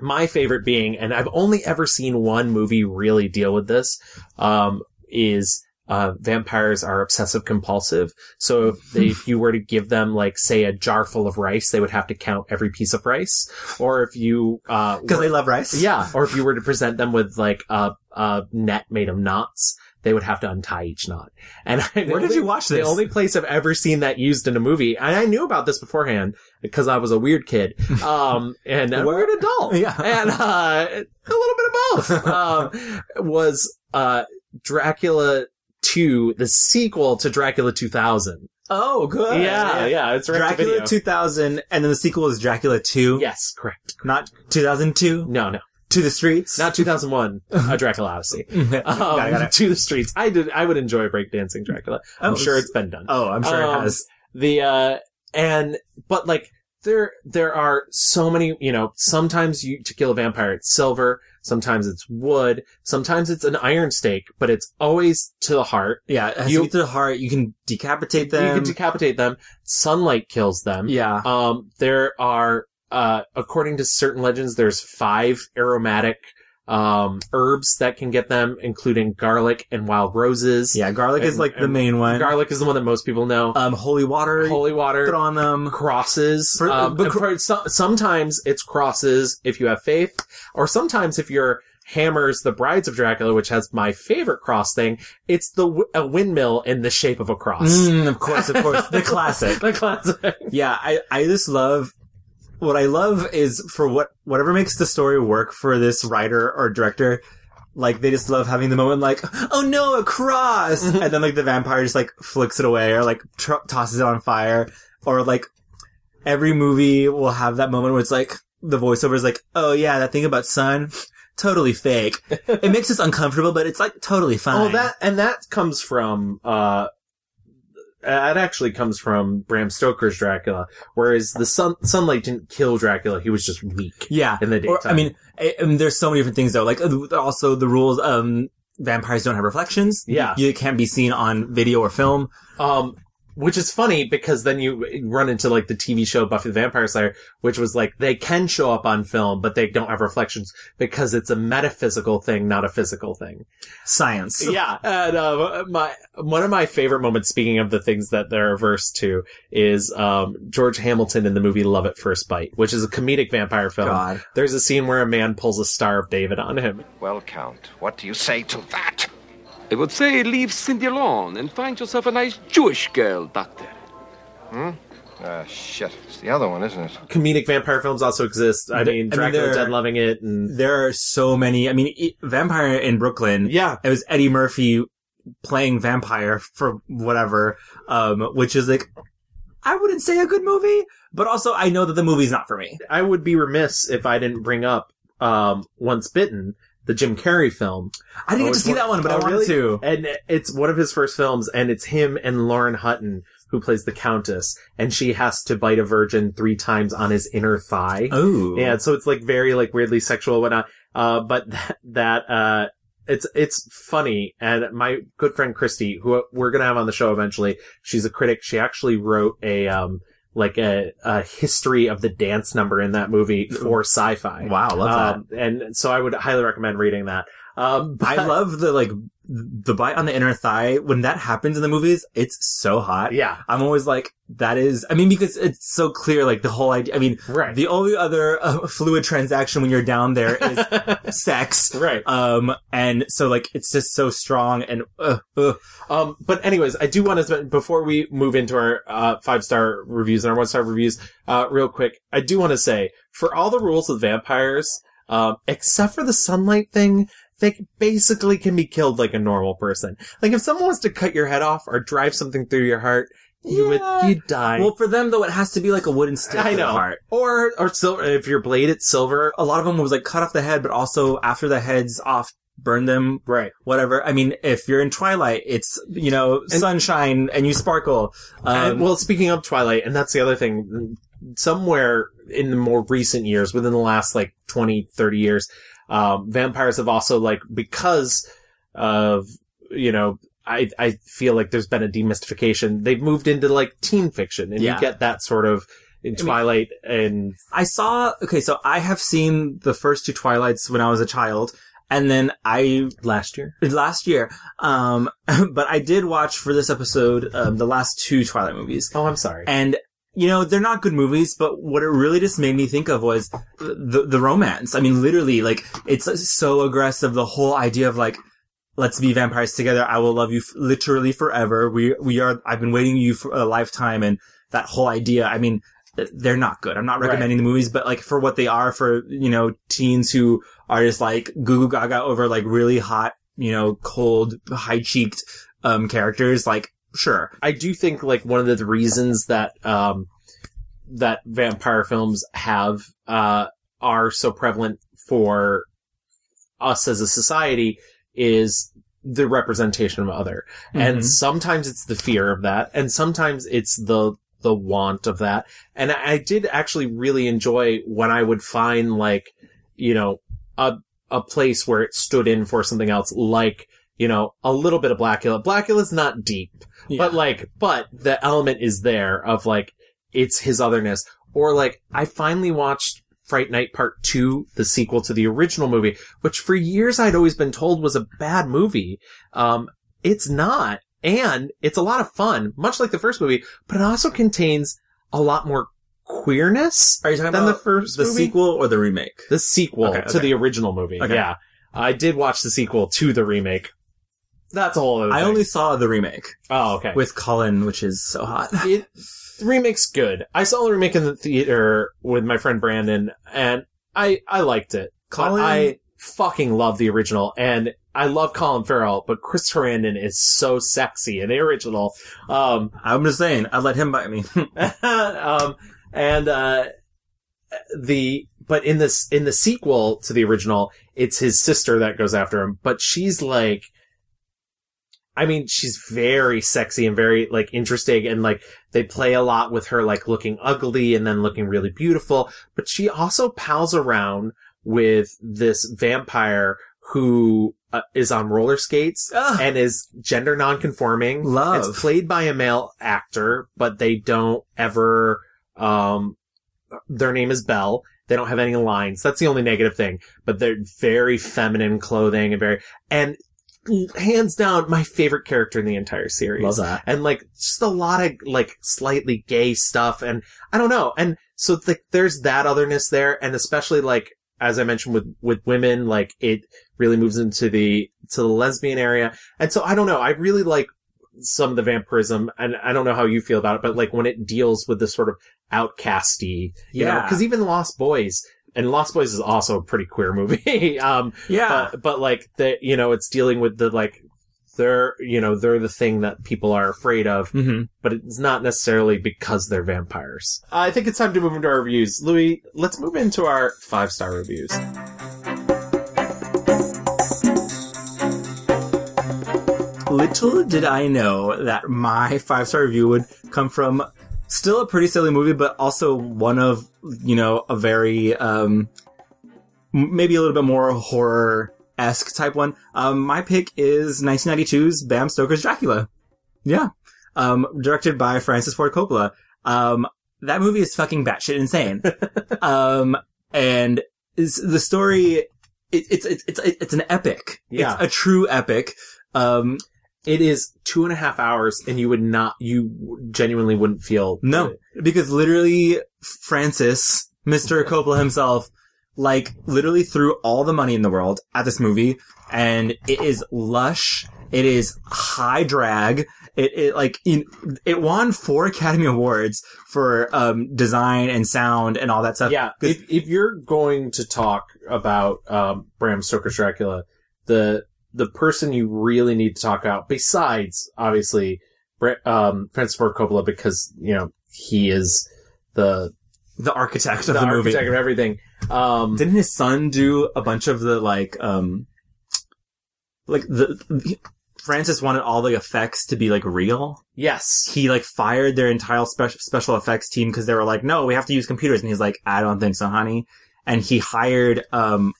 my favorite being, and I've only ever seen one movie really deal with this, um, is uh, vampires are obsessive compulsive. So if, they, if you were to give them, like, say, a jar full of rice, they would have to count every piece of rice. Or if you, uh, Because they love rice? yeah. Or if you were to present them with, like, a, a net made of knots, they would have to untie each knot. And I, Where did you watch this? The only place I've ever seen that used in a movie, and I knew about this beforehand because I was a weird kid, um, and a weird adult, Yeah. and uh, a little bit of both. um, was uh, Dracula Two, the sequel to Dracula 2000. Oh, good. Yeah, yeah, it's Dracula 2000, and then the sequel is Dracula 2. Yes, correct. Not 2002? No, no. To the streets? Not 2001, a Dracula Odyssey. Um, Got it, got it. To the streets. I did. I would enjoy breakdancing Dracula. I'm Oh, sure it's- it's been done. Oh, I'm sure Um, it has. The uh and but like there there are so many. You know, sometimes you to kill a vampire it's silver. Sometimes it's wood. Sometimes it's an iron stake, but it's always to the heart. Yeah, You- to the heart. You can decapitate them. You can decapitate them. Sunlight kills them. Yeah. Um, there are, uh, according to certain legends, there's five aromatic, um, herbs that can get them, including garlic and wild roses. yeah, garlic is like the main one. Garlic is the one that most people know. Um, holy water. Holy water. Put on them. crosses. For- um, but for so- sometimes it's crosses if you have faith, or sometimes if you're hammers the brides of dracula which has my favorite cross thing it's the w- a windmill in the shape of a cross Mm, of course, of course. The classic. the classic Yeah, I, I just love what I love is for what whatever makes the story work for this writer or director. Like they just love having the moment like, oh no, a cross, Mm-hmm. and then like the vampire just like flicks it away or like tr- tosses it on fire, or like every movie will have that moment where it's like the voiceover is like, oh yeah, that thing about sun, totally fake. it makes us uncomfortable, but it's like totally fine. Oh, that and that comes from uh that actually comes from Bram Stoker's Dracula, whereas the sun sunlight didn't kill Dracula; he was just weak. Yeah. in the Or, daytime. I mean, I, I mean, there's so many different things though. Like uh, also the rules. Um, vampires don't have reflections. Yeah. you, can't be seen on video or film. Um, which is funny because then you run into like the TV show Buffy the Vampire Slayer, which was like they can show up on film, but they don't have reflections because it's a metaphysical thing, not a physical thing. Science. yeah, and uh, my one of my favorite moments, speaking of the things that they're averse to, is um, George Hamilton in the movie Love at First Bite, which is a comedic vampire film. God. There's a scene where a man pulls a Star of David on him. Well, Count, what do you say to that? I would say leave Cindy alone and find yourself a nice Jewish girl, Doctor. Hmm? Ah, shit. It's the other one, isn't it? Comedic vampire films also exist. I mean, I mean, Dracula they're- Dead Loving It, and There are so many. I mean, Vampire in Brooklyn. Yeah. it was Eddie Murphy playing vampire for whatever. Um, which is like, I wouldn't say a good movie, but also I know that the movie's not for me. I would be remiss if I didn't bring up um, Once Bitten, the Jim Carrey film. I didn't get to see that one, but I wanted really? to. And it's one of his first films, and it's him and Lauren Hutton who plays the Countess, and she has to bite a virgin three times on his inner thigh. Oh, Yeah, so it's like very like weirdly sexual and whatnot. Uh, but that, that, uh, it's, it's funny. And my good friend Christy, who we're going to have on the show eventually, she's a critic. She actually wrote a, um, like a, a history of the dance number in that movie for sci-fi. Wow, love Um, and so I would highly recommend reading that. Um, I love the like the bite on the inner thigh when that happens in the movies. It's so hot. Yeah. I'm always like, that is. I mean, because it's so clear. Like the whole idea. I mean, Right. the only other uh, fluid transaction when you're down there is sex. Right. Um, and so like it's just so strong and uh, uh. Um, but anyways, I do want to before we move into our uh, five star reviews and our one star reviews, uh, real quick, I do want to say for all the rules of vampires, um, except for the sunlight thing, they basically can be killed like a normal person. Like if someone wants to cut your head off or drive something through your heart, you Yeah. would you die. Well, for them though, it has to be like a wooden stick. I to the know. heart. Or or silver. If your blade it's silver, A lot of them was like cut off the head, but also after the head's off, burn them. right? Whatever. I mean, if you're in Twilight, it's you know sunshine and you sparkle. Um, And, well, speaking of Twilight, and that's the other thing, somewhere in the more recent years, within the last like 20, 30 years, um, vampires have also like, because of, you know, I, I feel like there's been a demystification. They've moved into like teen fiction and Yeah. you get that sort of, in Twilight and I saw okay, so I have seen the first two Twilights when I was a child, and then I last year last year. Um, but I did watch for this episode um, the last two Twilight movies. Oh, I'm sorry. And you know they're not good movies, but what it really just made me think of was the the romance. I mean, literally, like it's so aggressive. The whole idea of like. Let's be vampires together. I will love you f- literally forever. We, we are, I've been waiting you for a lifetime and that whole idea. I mean, they're not good. I'm not Right. recommending the movies, but like for what they are for, you know, teens who are just like goo goo gaga over like really hot, you know, cold, high cheeked, um, characters, like, sure. I do think like one of the reasons that um that vampire films have uh are so prevalent for us as a society is the representation of other. And Mhm. sometimes it's the fear of that and sometimes it's the the want of that. And I I did actually really enjoy when I would find like, you know, a a place where it stood in for something else like you know, a little bit of Blackula. Blackula's not deep, but like, but the element is there of like, it's his otherness. Or like, I finally watched Fright Night Part 2, the sequel to the original movie, which for years I'd always been told was a bad movie. Um, it's not. And it's a lot of fun, much like the first movie, but it also contains a lot more queerness Are you talking than about the first the movie? sequel or the remake? The sequel Okay, to the original movie. Okay. Yeah. I did watch the sequel to the remake. That's all. I thing. only saw the remake Oh, okay. with Colin, which is so hot. it, the remake's good. I saw the remake in the theater with my friend Brandon, and I I liked it. Colin- I fucking love the original, and I love Colin Farrell, but Chris Sarandon is so sexy in the original. Um, I'm just saying, I'd let him bite me. um, and uh, the but in this in the sequel to the original, it's his sister that goes after him, but she's like. I mean, she's very sexy and very like interesting and like they play a lot with her like looking ugly and then looking really beautiful, but she also pals around with this vampire who uh, is on roller skates and is gender non-conforming. Love. It's played by a male actor, but they don't ever, um, their name is Belle. They don't have any lines. That's the only negative thing, but they're very feminine clothing and very, and hands down, my favorite character in the entire series. Love that. And like, just a lot of like slightly gay stuff. And I don't know. And so like, there's that otherness there. And especially like, as I mentioned with, with women, like it really moves into the, to the lesbian area. And so I don't know. I really like some of the vampirism and I don't know how you feel about it, but like when it deals with this sort of outcasty, you know, Yeah. cause even Lost Boys, and Lost Boys is also a pretty queer movie. um, Yeah. but, but like the, you know, it's dealing with the like, they're, you know, they're the thing that people are afraid of, Mhm. but it's not necessarily because they're vampires. I think it's time to move into our reviews. Louis, let's move into our five star reviews. Little did I know that my five star review would come from still a pretty silly movie, but also one of, you know, a very, um, maybe a little bit more horror esque type one. Um, my pick is 1992's Bram Stoker's Dracula. Yeah. Um, directed by Francis Ford Coppola. Um, that movie is fucking batshit insane. um, and is the story, it, it's, it's, it's, it's an epic. Yeah. It's a true epic. Um, It is two and a half hours and you would not, you genuinely wouldn't feel. No, because literally Francis, Mr. Coppola himself, like literally threw all the money in the world at this movie and it is lush. It is high drag. It, it like, in, it won four Academy Awards for, um, design and sound and all that stuff. Yeah, if, if you're going to talk about um, Bram Stoker's Dracula, the the person you really need to talk about, besides obviously um, Francis Ford Coppola, because you know he is the the architect of the movie. architect of everything. Um, Didn't his son do a bunch of the like, um, like the, Francis wanted all the effects to be like real. yes, he like fired their entire special special effects team because they were like, no, we have to use computers. And he's like, I don't think so, honey. And he hired, um,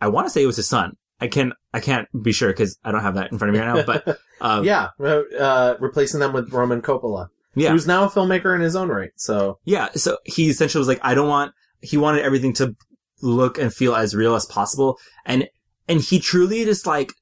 I want to say it was his son. I can, I can't be sure because I don't have that in front of me right now, but, um, yeah, uh, replacing them with Roman Coppola. Yeah. who's now a filmmaker in his own right. So Yeah, so he essentially was like, I don't want, he wanted everything to look and feel as real as possible. And, and he truly just like,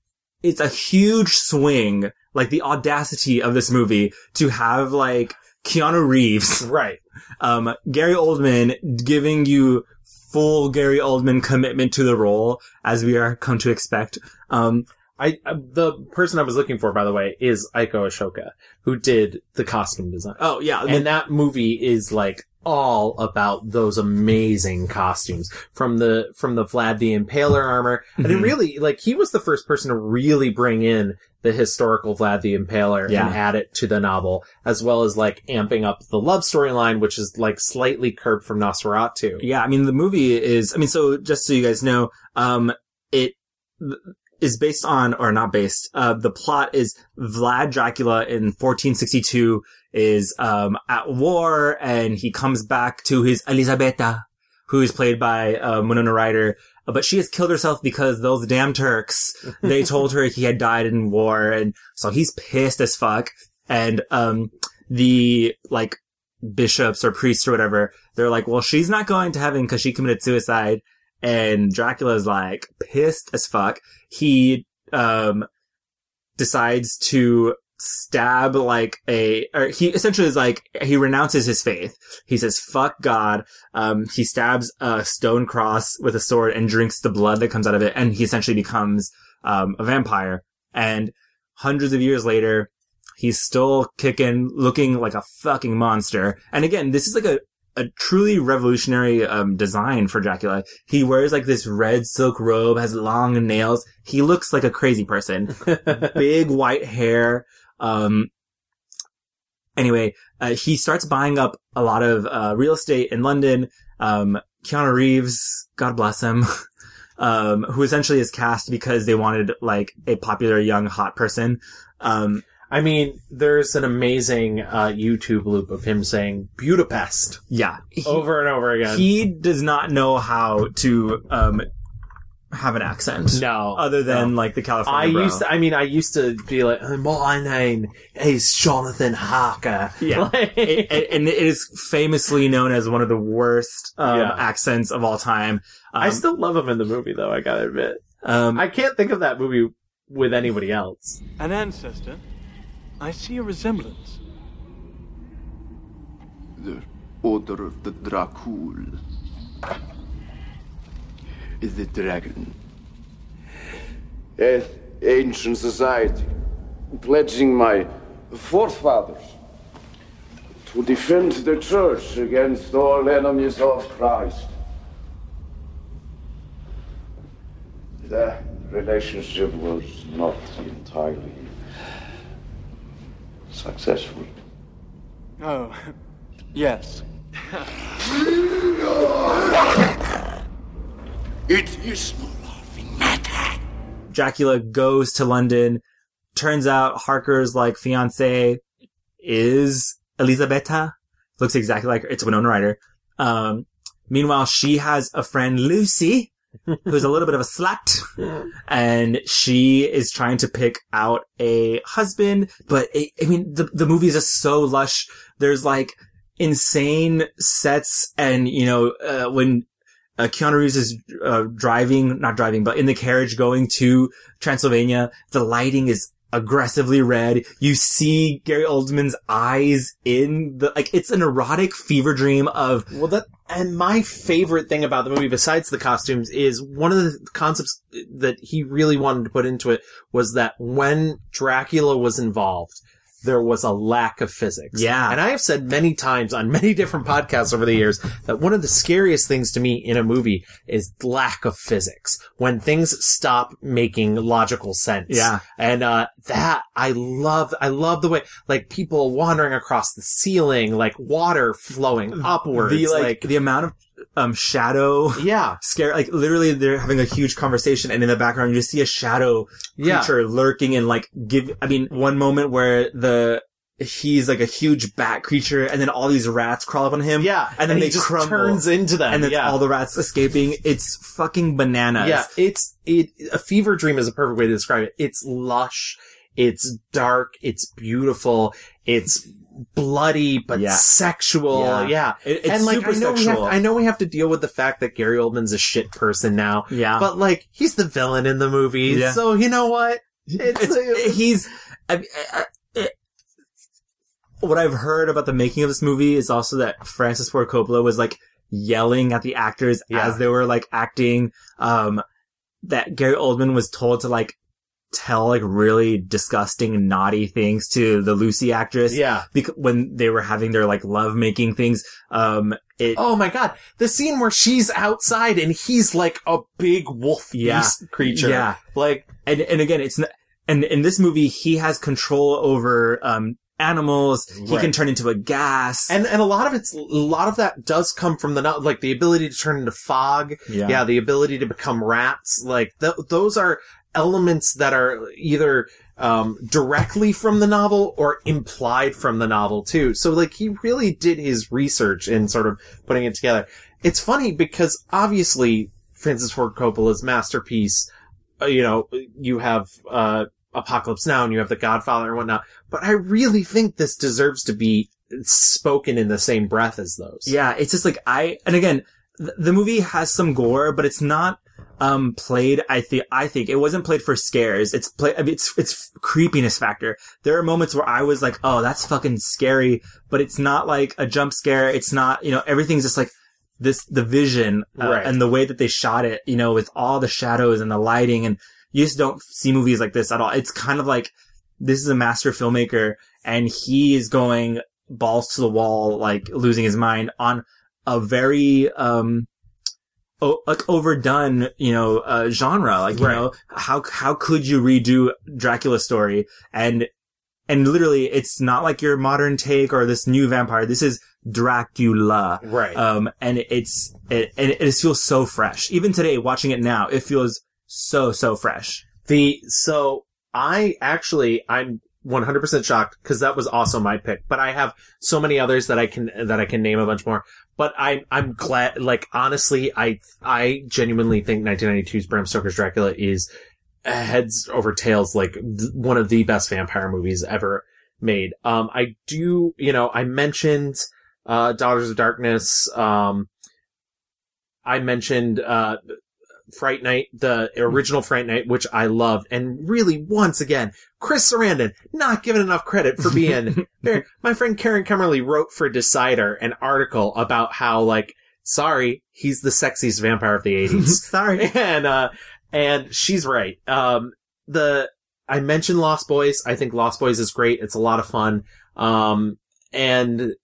it's a huge swing, like the audacity of this movie to have like Keanu Reeves, right, um, Gary Oldman giving you full Gary Oldman commitment to the role as we are come to expect. Um, I, uh, the person I was looking for, by the way, is Eiko Ishioka, who did the costume design. Oh yeah, and that movie is like all about those amazing costumes from the from the Vlad the Impaler armor, and it Mhm. really like he was the first person to really bring in the historical Vlad the Impaler Yeah. and add it to the novel, as well as like amping up the love storyline, which is like slightly curbed from Nosferatu. Yeah, I mean the movie is. I mean, so just so you guys know, um, it is based on, or not based. Uh, the plot is Vlad Dracula in 1462 is um at war, and he comes back to his Elisabeta, who is played by uh, Winona Ryder. Uh, But she has killed herself because those damn Turks, they told her he had died in war. And so he's pissed as fuck. And, um, the, like, bishops or priests or whatever, they're like, well, she's not going to heaven because she committed suicide. And Dracula's like pissed as fuck. He, um, decides to stab like a, or he essentially is like, he renounces his faith. He says, fuck God. Um, he stabs a stone cross with a sword and drinks the blood that comes out of it. And he essentially becomes, um, a vampire. And hundreds of years later, he's still kicking, looking like a fucking monster. And again, this is like a, a truly revolutionary um, design for Dracula. He wears like this red silk robe, has long nails. He looks like a crazy person. Big white hair. Um, anyway, uh, he starts buying up a lot of uh, real estate in London. Um, Keanu Reeves, God bless him, um, who essentially is cast because they wanted like a popular young hot person. Um, I mean, there's an amazing uh, YouTube loop of him saying Budapest yeah, over and over again. he does not know how to um have an accent. No, other than no. like the I California. bro. used to, I mean, I used to be like, my name is Jonathan Harker. Yeah, It- it- and it is famously known as one of the worst um, Yeah. accents of all time. Um, I still love him in the movie, though. I gotta admit, um, I can't think of that movie with anybody else. An ancestor? I see a resemblance. The Order of the Dracul. Is the dragon. An ancient society, pledging my forefathers to defend the church against all enemies of Christ. The relationship was not entirely successful. Oh, yes. It is no Dracula goes to London. Turns out Harker's like fiance is Elisabeta. Looks exactly like her. It's Winona Ryder. Um, meanwhile, she has a friend Lucy, who's a little bit of a slut, and she is trying to pick out a husband. But it, I mean, the the movie is just so lush. There's like insane sets, and you know, uh, when uh, Keanu Reeves is uh, driving, not driving, but in the carriage going to Transylvania. The lighting is aggressively red. You see Gary Oldman's eyes in the, like, it's an erotic fever dream of, Well, that and my favorite thing about the movie, besides the costumes, is one of the concepts that he really wanted to put into it was that when Dracula was involved, there was a lack of physics. Yeah. And I have said many times on many different podcasts over the years that one of the scariest things to me in a movie is lack of physics. When things stop making logical sense. Yeah. And, uh, that, I love, I love the way, like, people wandering across the ceiling, like, water flowing upwards. the, like, the amount of, um, shadow. Yeah. Scare, like, literally they're having a huge conversation and in the background you just see a shadow Yeah. creature lurking and like give, I mean, one moment where the, he's like a huge bat creature and then all these rats crawl up on him. Yeah. And then And they he just crumble. turns into them, And then yeah. all the rats escaping. It's fucking bananas. Yeah, it's it. A fever dream is a perfect way to describe it. It's lush, it's dark, it's beautiful, it's bloody but Yeah. sexual. Yeah. Yeah, It- it's and like super I know we have, sexual. I know we have to deal with the fact that Gary Oldman's a shit person now. Yeah. but like he's the villain in the movie, Yeah. so you know what? It's, It's- he's I, I, I, what I've heard about the making of this movie is also that Francis Ford Coppola was like yelling at the actors Yeah. as they were like acting. Um, that Gary Oldman was told to like tell like really disgusting, naughty things to the Lucy actress. Yeah. Because when they were having their like love making things, um, it, Oh my god, the scene where she's outside and he's like a big wolf Yeah. beast creature. Yeah. like and and again, it's not, and in this movie, he has control over um animals. He Right. can turn into a gas. and and a lot of it's a lot of that does come from the like the ability to turn into fog. Yeah. the ability to become rats. Like th- those are elements that are either um, directly from the novel or implied from the novel too. So like he really did his research in sort of putting it together. It's funny because obviously Francis Ford Coppola's masterpiece, uh, you know, you have uh, Apocalypse Now and you have The Godfather and whatnot, but I really think this deserves to be spoken in the same breath as those. Yeah, it's just like I and again, th- the movie has some gore, but it's not um played. I think I think it wasn't played for scares. It's play. I mean, it's it's creepiness factor. There are moments where I was like, oh, that's fucking scary, but it's not like a jump scare. It's not you know everything's just like this the vision uh, Right. and the way that they shot it. You know, with all the shadows and the lighting, and you just don't see movies like this at all. It's kind of like this is a master filmmaker, and he is going balls to the wall, like losing his mind on a very, um, o- like overdone, you know, uh, genre. Like, you Right. know, how, how could you redo Dracula's story? And, and literally it's not like your modern take or this new vampire. This is Dracula. Right. Um, and it's, it, and it just feels so fresh. Even today, watching it now, it feels so, so fresh. The so I actually I'm 100% shocked because that was also my pick, but I have so many others that I can that I can name a bunch more. But I'm I'm glad like honestly I I genuinely think 1992's Bram Stoker's Dracula is heads over tails like th- one of the best vampire movies ever made. Um I do, you know, I mentioned uh Daughters of Darkness um I mentioned uh Fright Night, the original Fright Night, which I loved. And really, once again, Chris Sarandon, not given enough credit for being very, my friend Karen Kemmerly wrote for Decider an article about how, like, sorry, he's the sexiest vampire of the 80s. Sorry. and, uh, and she's right. Um, the, I mentioned Lost Boys. I think Lost Boys is great. It's a lot of fun. Um, and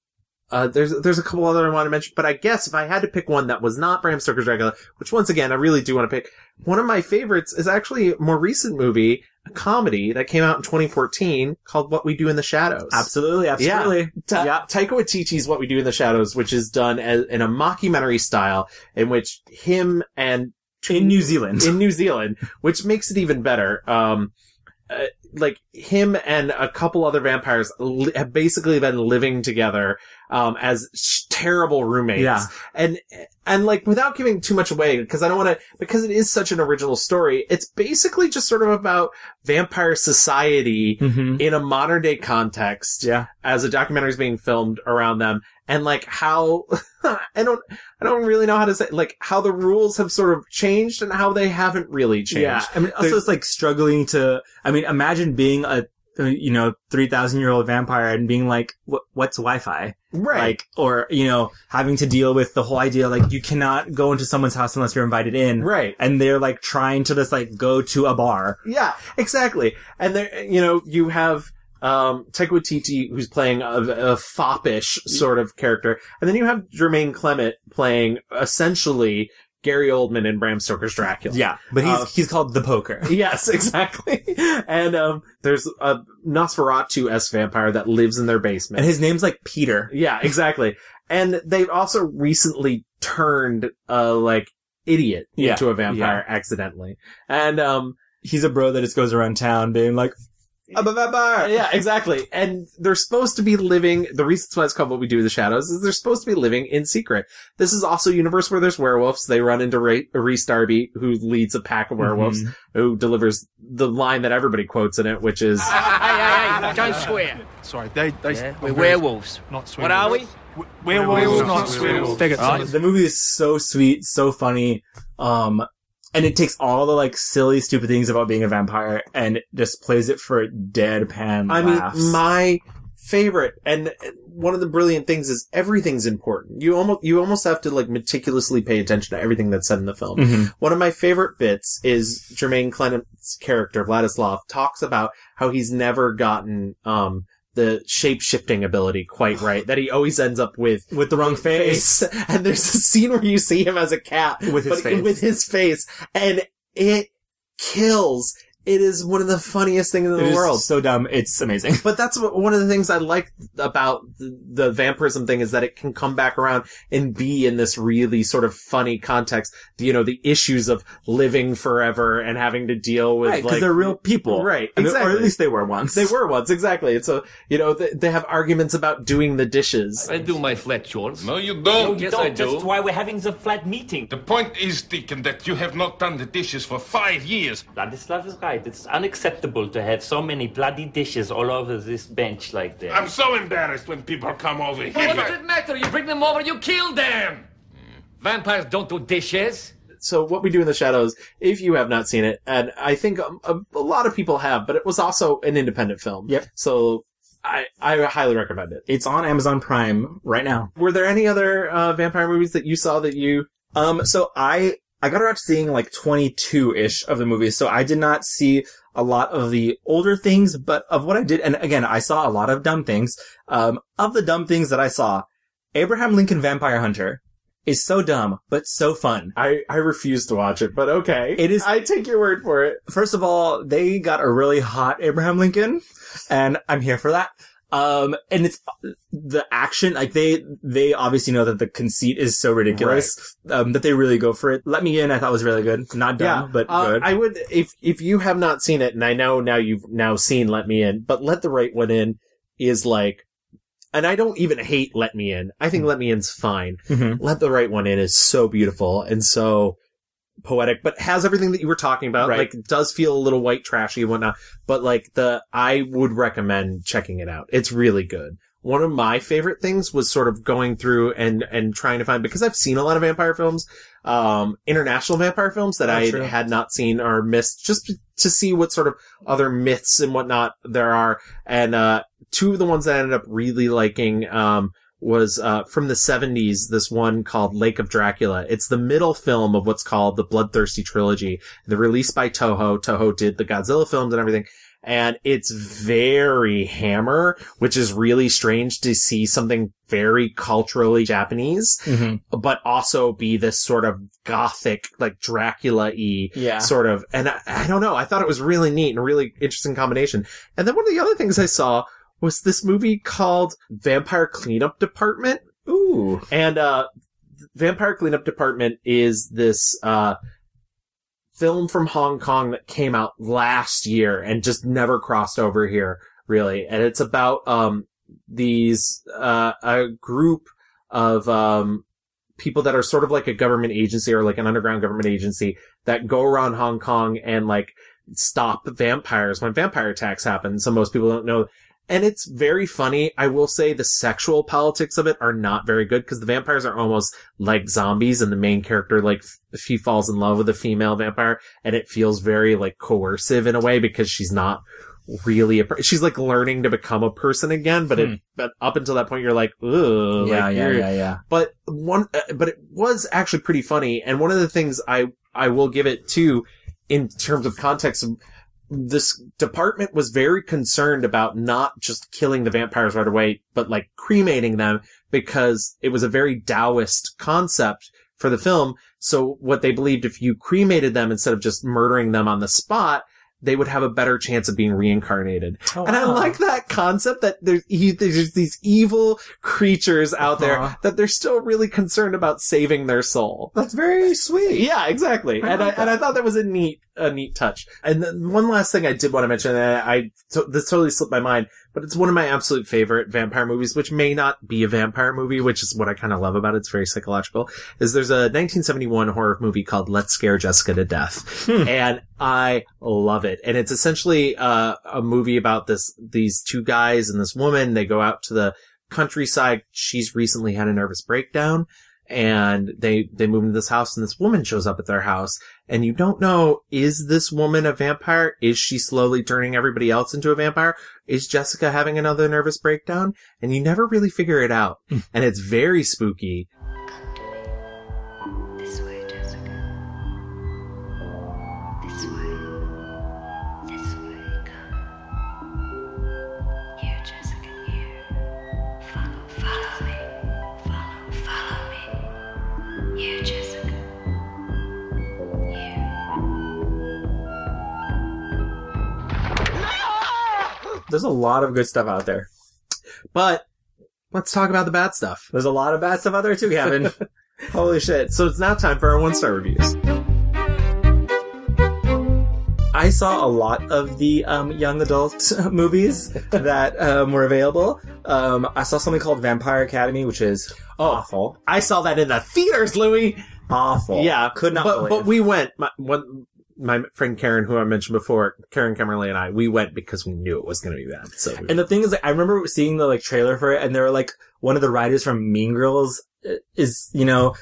uh, there's there's a couple other I want to mention, but I guess if I had to pick one that was not Bram Stoker's Dracula, which once again I really do want to pick, one of my favorites is actually a more recent movie, a comedy that came out in 2014 called What We Do in the Shadows. Absolutely. Absolutely. Yeah. Ta- Yeah. Taika Waititi's What We Do in the Shadows, which is done as, in a mockumentary style in which him and In New Zealand. in New Zealand, which makes it even better. Um, uh, like him and a couple other vampires li- have basically been living together um, as sh- terrible roommates. Yeah. And and like without giving too much away because I don't want to because it is such an original story. It's basically just sort of about vampire society Mhm. in a modern day context Yeah. as a documentary is being filmed around them and like how I don't I don't really know how to say like how the rules have sort of changed and how they haven't really changed. Yeah. I mean, also it's like struggling to, I mean, imagine being a, uh, you know, 3,000 year old vampire and being like, what, what's Wi-Fi? Right. Like, or, you know, having to deal with the whole idea, like, you cannot go into someone's house unless you're invited in. Right. And they're like trying to just like go to a bar. Yeah, exactly. And there, you know, you have um, Taika Waititi who's playing a, a foppish sort of character, and then you have Jermaine Clement playing essentially Gary Oldman in Bram Stoker's Dracula. Yeah. But he's, Uh, he's called the poker. Yes, exactly. and um, there's a Nosferatu s vampire that lives in their basement. And his name's like Peter. Yeah, exactly. And they've also recently turned a like idiot Yeah, into a vampire accidentally. And um He's a bro that just goes around town being like, I'm a vampire. Yeah, exactly. And they're supposed to be living. The reason why it's called "What We Do in the Shadows" is they're supposed to be living in secret. This is also a universe where there's werewolves. They run into Ray, Rhys Darby, who leads a pack of werewolves, Mhm. who delivers the line that everybody quotes in it, which is. Hey, hey, hey, don't swear. Sorry, they. they Yeah, we're very- werewolves. Not swear. What are we? Werewolves, not swearwolves. Faggots. Uh, the movie is so sweet, so funny, um, and it takes all the like silly, stupid things about being a vampire and just plays it for deadpan I laughs. mean, my favorite, and one of the brilliant things is everything's important. You almost, you almost have to like meticulously pay attention to everything that's said in the film. Mhm. One of my favorite bits is Jermaine Clement's character, Vladislav, talks about how he's never gotten, um, the shape shifting ability quite right. That he always ends up with with the wrong face. And there's a scene where you see him as a cat With his face. with his face, and it kills. It is one of the funniest things in It the is world. so dumb. It's amazing. But that's what, one of the things I like about the, the vampirism thing is that it can come back around and be in this really sort of funny context. You know, the issues of living forever and having to deal with Right, because like they're real people. Right, I mean, exactly. Or at least they were once. They were once, exactly. And so, you know, they, they have arguments about doing the dishes. I do my flat chores. No, you don't. yes, I do. That's why we're having the flat meeting. The point is, Deacon, that you have not done the dishes for five years. Vladislav is right. It's unacceptable to have so many bloody dishes all over this bench like that. I'm so embarrassed when people come over Well, here. what does it matter? You bring them over, you kill them. Vampires don't do dishes. So what we do in the shadows, if you have not seen it, and I think um, a, a lot of people have, but it was also an independent film. Yep. So I, I highly recommend it. It's on Amazon Prime right now. Were there any other uh, vampire movies that you saw that you? Um, so I I got around to seeing like 22 ish of the movies, so I did not see a lot of the older things, but of what I did, and again, I saw a lot of dumb things. Um, of the dumb things that I saw, Abraham Lincoln Vampire Hunter is so dumb, but so fun. I, I refuse to watch it, but okay. It is. I take your word for it. First of all, they got a really hot Abraham Lincoln, and I'm here for that. Um, and it's the action, like they, they obviously know that the conceit is so ridiculous, um, that they really go for it. Let Me In, I thought was really good. Not dumb, but uh, good. I would if if you have not seen it, and I know now you've now seen Let Me In, but Let the Right One In is like, and I don't even hate Let Me In. I think Let Me In's fine. Mhm. Let the Right One In is so beautiful and so poetic, but has everything that you were talking about. Right. Like, does feel a little white trashy and whatnot. But like the, I would recommend checking it out. It's really good. One of my favorite things was sort of going through and, and trying to find, because I've seen a lot of vampire films, um, international vampire films that Oh, I true. had not seen or missed just to see what sort of other myths and whatnot there are. And, uh, two of the ones that I ended up really liking, um, was uh, from the 70s, this one called Lake of Dracula. It's the middle film of what's called the Bloodthirsty Trilogy. They're released by Toho. Toho did the Godzilla films and everything. And it's very hammer, which is really strange to see something very culturally Japanese, Mhm. but also be this sort of gothic, like Dracula-y Yeah. sort of. And I, I don't know. I thought it was really neat and a really interesting combination. And then one of the other things I saw was this movie called Vampire Cleanup Department. Ooh. And, uh, Vampire Cleanup Department is this, uh, film from Hong Kong that came out last year and just never crossed over here, really. And it's about, um, these, uh, a group of, um, people that are sort of like a government agency or like an underground government agency that go around Hong Kong and like stop vampires when vampire attacks happen. So most people don't know. And it's very funny. I will say the sexual politics of it are not very good because the vampires are almost like zombies and the main character, like, f- she falls in love with a female vampire and it feels very like coercive in a way because she's not really a, per- she's like learning to become a person again, but Hmm. it, but up until that point you're like, ugh. Yeah, like, yeah, yeah, yeah. But one, uh, but it was actually pretty funny. And one of the things I, I will give it to in terms of context, this department was very concerned about not just killing the vampires right away, but like cremating them because it was a very Taoist concept for the film. So what they believed if you cremated them instead of just murdering them on the spot, they would have a better chance of being reincarnated. Oh, and I like that concept that there's, he, there's these evil creatures out there Uh-huh. that they're still really concerned about saving their soul. That's very sweet. Yeah, exactly. I and I like and I thought that was a neat a neat touch. And then one last thing I did want to mention, and I, I this totally slipped my mind, but it's one of my absolute favorite vampire movies, which may not be a vampire movie, which is what I kind of love about it. It's very psychological. Is there's a 1971 horror movie called Let's Scare Jessica to Death, and I love it. And it's essentially uh, a movie about this these two guys and this woman. They go out to the countryside. She's recently had a nervous breakdown and they they move into this house and this woman shows up at their house and you don't know is this woman a vampire? Is she slowly turning everybody else into a vampire? Is jessica having another nervous breakdown? And you never really figure it out. Hmm. And it's very spooky There's a lot of good stuff out there. but let's talk about the bad stuff There's a lot of bad stuff out there too, Kevin. holy shit so it's now time for our one star reviews I saw a lot of the um, young adult movies that um, were available. Um, I saw something called Vampire Academy, which is awful. i saw that in the theaters louis Awful. yeah Could not but, believe. but we went my, one my friend Karen, who I mentioned before, Karen Kimmerly and I, we went because we knew it was going to be bad. So we And the thing is, like, I remember seeing the like trailer for it, and they were like, one of the writers from Mean Girls uh, is, you know,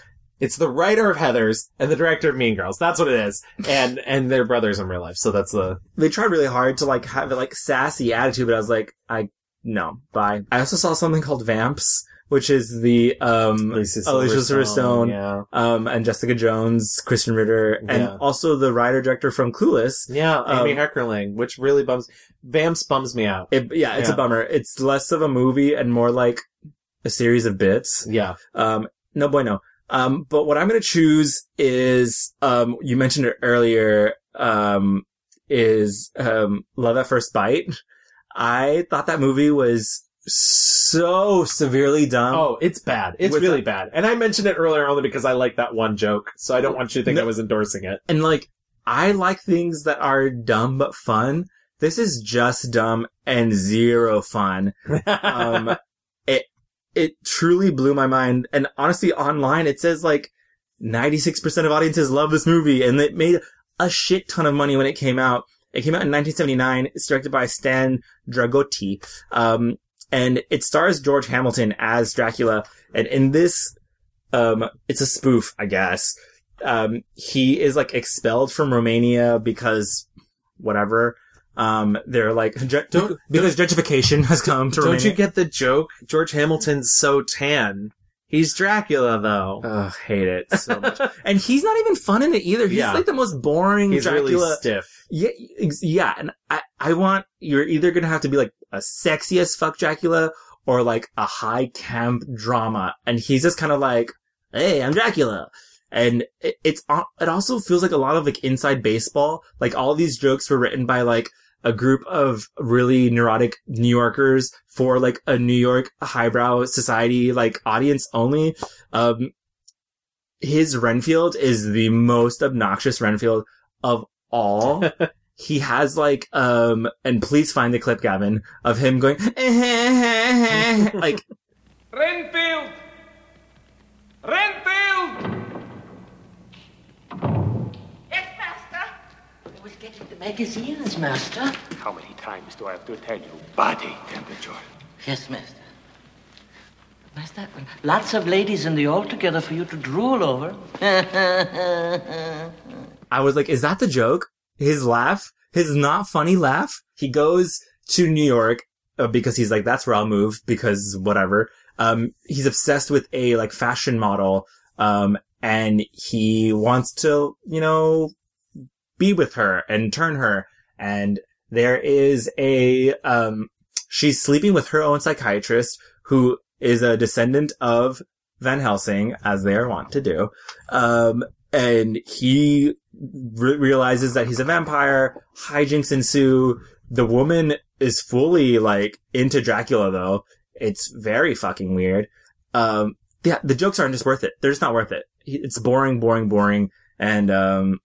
It's the writer of Heathers and the director of Mean Girls. That's what it is. And and they're brothers in real life. So that's the they tried really hard to like have a like sassy attitude, but I was like, I no, bye. I also saw something called Vamps, which is the um Alicia Silverstone, Silverstone, yeah. um, and Jessica Jones, Krysten Ritter, and Yeah. also the writer director from Clueless. yeah, Amy Um, Heckerling, which really bums Vamps bums me out. It, yeah, it's Yeah. a bummer. It's less of a movie and more like a series of bits. Yeah. Um, no bueno. Um, but what I'm going to choose is, um, you mentioned it earlier, um, is, um, Love at First Bite. I thought that movie was so severely dumb. Oh, it's bad. It's With really the- bad. And I mentioned it earlier only because I like that one joke. So I don't want you to think No. I was endorsing it. And like, I like things that are dumb but fun. This is just dumb and zero fun. um, it it truly blew my mind. And honestly, online it says like 96% of audiences love this movie, and it made a shit ton of money when it came out. It came out in 1979. It's directed by Stan Dragoti, um, and it stars George Hamilton as Dracula. And in this, um, it's a spoof, I guess. Um, he is like expelled from Romania because whatever. Um, they're like, Don't- because gentrification has come to Don't Romania. you get the joke? George Hamilton's so tan. He's Dracula though. Ugh, hate it so much. and he's not even fun in it either. He's Yeah. like the most boring He's Dracula. really stiff. Yeah, yeah. And I, I want, you're either gonna have to be like a sexy as fuck Dracula or like a high camp drama. And he's just kind of like, hey, I'm Dracula. And it, it's, it also feels like a lot of like inside baseball. Like all these jokes were written by like a group of really neurotic New Yorkers for like a New York highbrow society, like audience only. Um, his Renfield is the most obnoxious Renfield of all. he has like, um, and please find the clip, Gavin, of him going, like, Renfield! Renfield! Yes master i was getting the magazines, master. How many times do I have to tell you? Body temperature. Yes, master. Master, lots of ladies in the all together for you to drool over. I was like, is that the joke? His laugh, his not funny laugh. He goes to New York uh, because he's like, that's where I'll move because whatever. Um, he's obsessed with a like fashion model. Um, and he wants to, you know, be with her and turn her. And there is a, um, she's sleeping with her own psychiatrist who is a descendant of Van Helsing, as they are wont to do. Um, and he re- realizes that he's a vampire. Hijinks ensue. The woman is fully like into Dracula though. It's very fucking weird. Um, yeah, the jokes aren't just worth it. They're just not worth it. It's boring, boring, boring. And, um,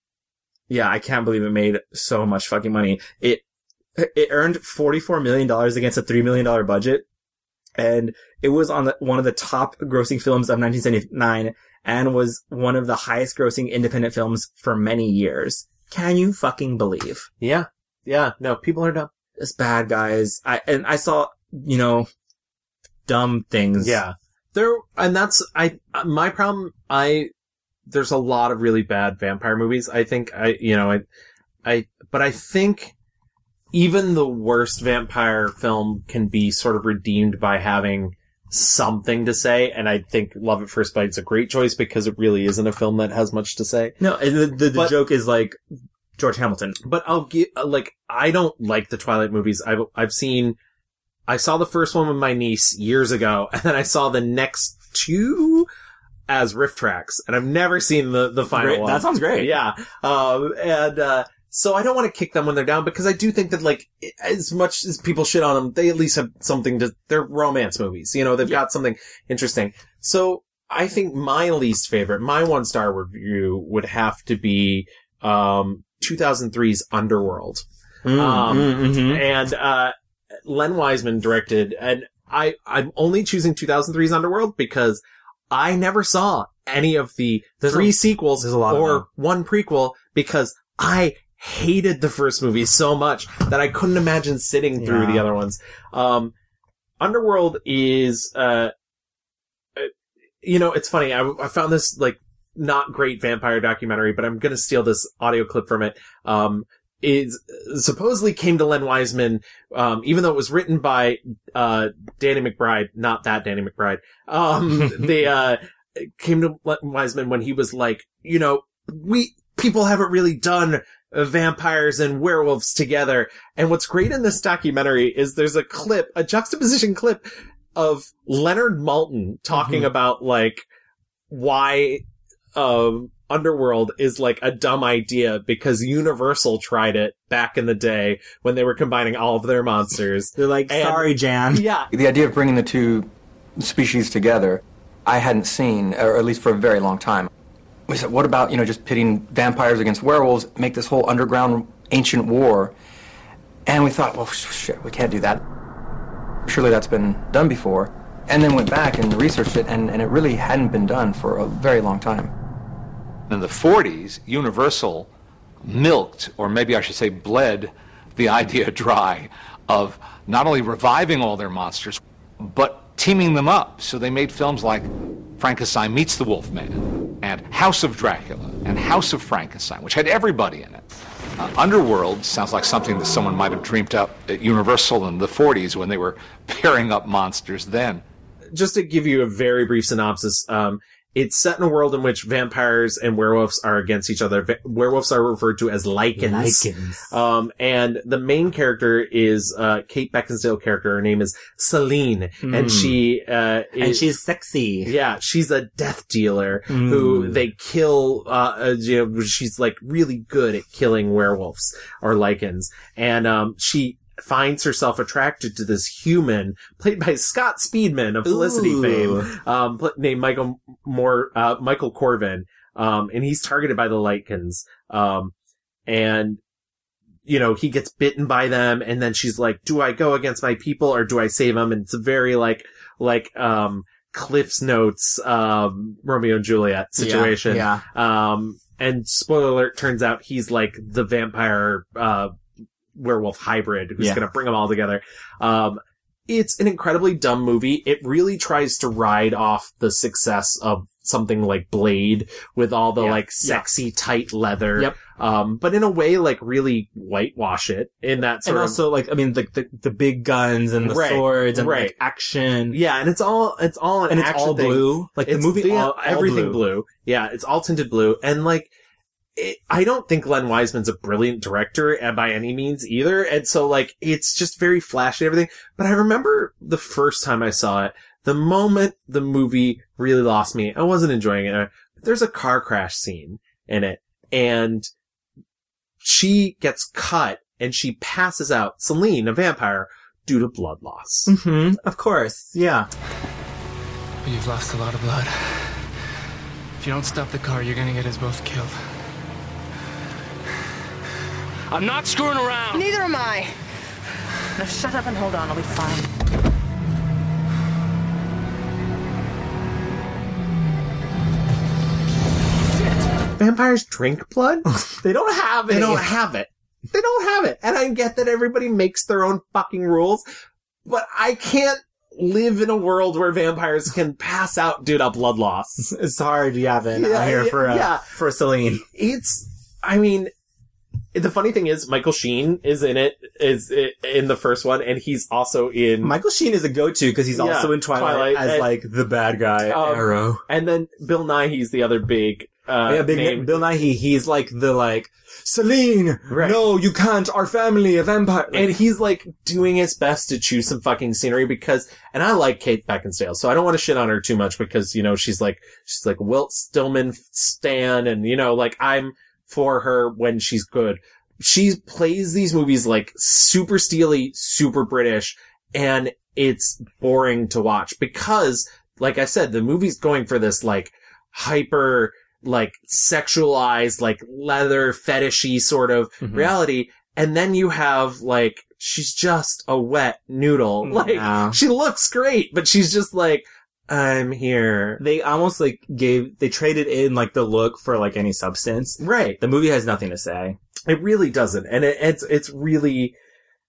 yeah, I can't believe it made so much fucking money. It, it earned $44 million against a $3 million budget. And it was on the, one of the top grossing films of 1979 and was one of the highest grossing independent films for many years. Can you fucking believe? Yeah. Yeah. No, people are dumb. It's bad, guys. I, and I saw, you know, dumb things. Yeah. There, and that's, I, my problem, I, there's a lot of really bad vampire movies. I think I, you know, I, I, but I think even the worst vampire film can be sort of redeemed by having something to say. And I think Love at First Bite's a great choice because it really isn't a film that has much to say. No, and the, the, the But- joke is like George Hamilton. But I'll get, like, I don't like the Twilight movies. I've, I've seen, I saw the first one with my niece years ago, and then I saw the next two as riff tracks, and I've never seen the, the final Great. one. That sounds great. Yeah. Um, and, uh, so I don't want to kick them when they're down because I do think that like as much as people shit on them, they at least have something to. They're romance movies, you know. They've got something interesting. So I think my least favorite, my one star review would have to be um 2003's Underworld. Mm, um, mm, mhm. and uh, Len Wiseman directed, and I I'm only choosing 2003's Underworld because I never saw any of the There's three a- sequels a lot or one prequel because I hated the first movie so much that I couldn't imagine sitting through Yeah. the other ones. Um, Underworld is, uh, uh, you know, it's funny. I, I found this like not great vampire documentary, but I'm gonna steal this audio clip from it. Um, is supposedly came to Len Wiseman, um, even though it was written by, uh, Danny McBride, not that Danny McBride. Um, they, uh, came to Len Wiseman when he was like, you know, we, people haven't really done vampires and werewolves together. And what's great in this documentary is there's a clip, a juxtaposition clip of Leonard Maltin talking about like why, um, Underworld is like a dumb idea because Universal tried it back in the day when they were combining all of their monsters. They're like, And- sorry, Jan. Yeah. The idea of bringing the two species together, I hadn't seen, or at least for a very long time. We said, what about, you know, just pitting vampires against werewolves, make this whole underground ancient war? And we thought, well, shit, we can't do that. Surely that's been done before. And then went back and researched it, and, and it really hadn't been done for a very long time. In the 40s, Universal milked, or maybe I should say bled, the idea dry of not only reviving all their monsters, but teaming them up. So they made films like Frankenstein Meets the Wolfman, and House of Dracula, and House of Frankenstein, which had everybody in it. Uh, Underworld sounds like something that someone might have dreamed up at Universal in the 40s when they were pairing up monsters then. just to give you a very brief synopsis, um, it's set in a world in which vampires and werewolves are against each other. Va- werewolves are referred to as lycans. Lycans. Um, and the main character is, uh, Kate Beckinsale character. Her name is Selene. And Mm. she, uh, And she's sexy. yeah, she's a death dealer who Mm. they kill. Uh, uh, you know, she's like really good at killing werewolves or lycans, and um, she finds herself attracted to this human played by Scott Speedman of Felicity Ooh. fame, um, named Michael Moore, uh, Michael Corvin, um, and he's targeted by the lycans, um, and you know, he gets bitten by them and then she's like, do I go against my people or do I save them? And it's a very like, like, um, Cliff's Notes, um, Romeo and Juliet situation. Yeah, Um, and spoiler alert, turns out he's like the vampire, uh, werewolf hybrid who's Yeah. gonna bring them all together. Um, it's an incredibly dumb movie. It really tries to ride off the success of something like Blade with all the Yeah. like sexy tight leather. Yep. Um, but in a way, like really whitewash it in that sort and of also like I mean the the, the big guns and the Right, swords and right. like action. Yeah, and it's all it's all an And it's all thing. blue. Like, the movie yeah, all- all everything blue. blue. Yeah, it's all tinted blue, and like. It, I don't think Len Wiseman's a brilliant director uh, by any means either, and so like it's just very flashy and everything. But I remember the first time I saw it, the moment the movie really lost me, I wasn't enjoying it. There's a car crash scene in it, and she gets cut and she passes out. Selene, a vampire, due to blood loss. hmm Of course. Yeah. You've lost a lot of blood. If you don't stop the car, you're gonna get us both killed. I'm not screwing around. Neither am I. Now shut up and hold on. I'll be fine. Vampires drink blood? they don't have it. They don't have it. They don't have it. And I get that everybody makes their own fucking rules, but I can't live in a world where vampires can pass out due to blood loss. It's hard, Gavin, Yeah, out here for uh, yeah. for Selene. It's, I mean, the funny thing is Michael Sheen is in it, is in the first one, and he's also in Michael Sheen is a go-to because he's Yeah, also in Twilight, Twilight, as and- like the bad guy, Um, Aro. And then Bill Nighy's the other big, uh, yeah, big name. Bill Nighy. He's like the like Selene. No, you can't. Our family, a vampire. and he's like doing his best to choose some fucking scenery because, and I like Kate Beckinsale, so I don't want to shit on her too much because, you know, she's like, she's like Whit Stillman Stan and, you know, like I'm for her when she's good. She plays these movies like super steely, super British, and it's boring to watch because, like I said, the movie's going for this like hyper, like sexualized, like leather fetishy sort of Mhm. reality. And then you have like, she's just a wet noodle. Like, Yeah. she looks great, but she's just like, I'm here. They almost like gave they traded in like the look for like any substance. Right. The movie has nothing to say. It really doesn't. And it, it's, it's really,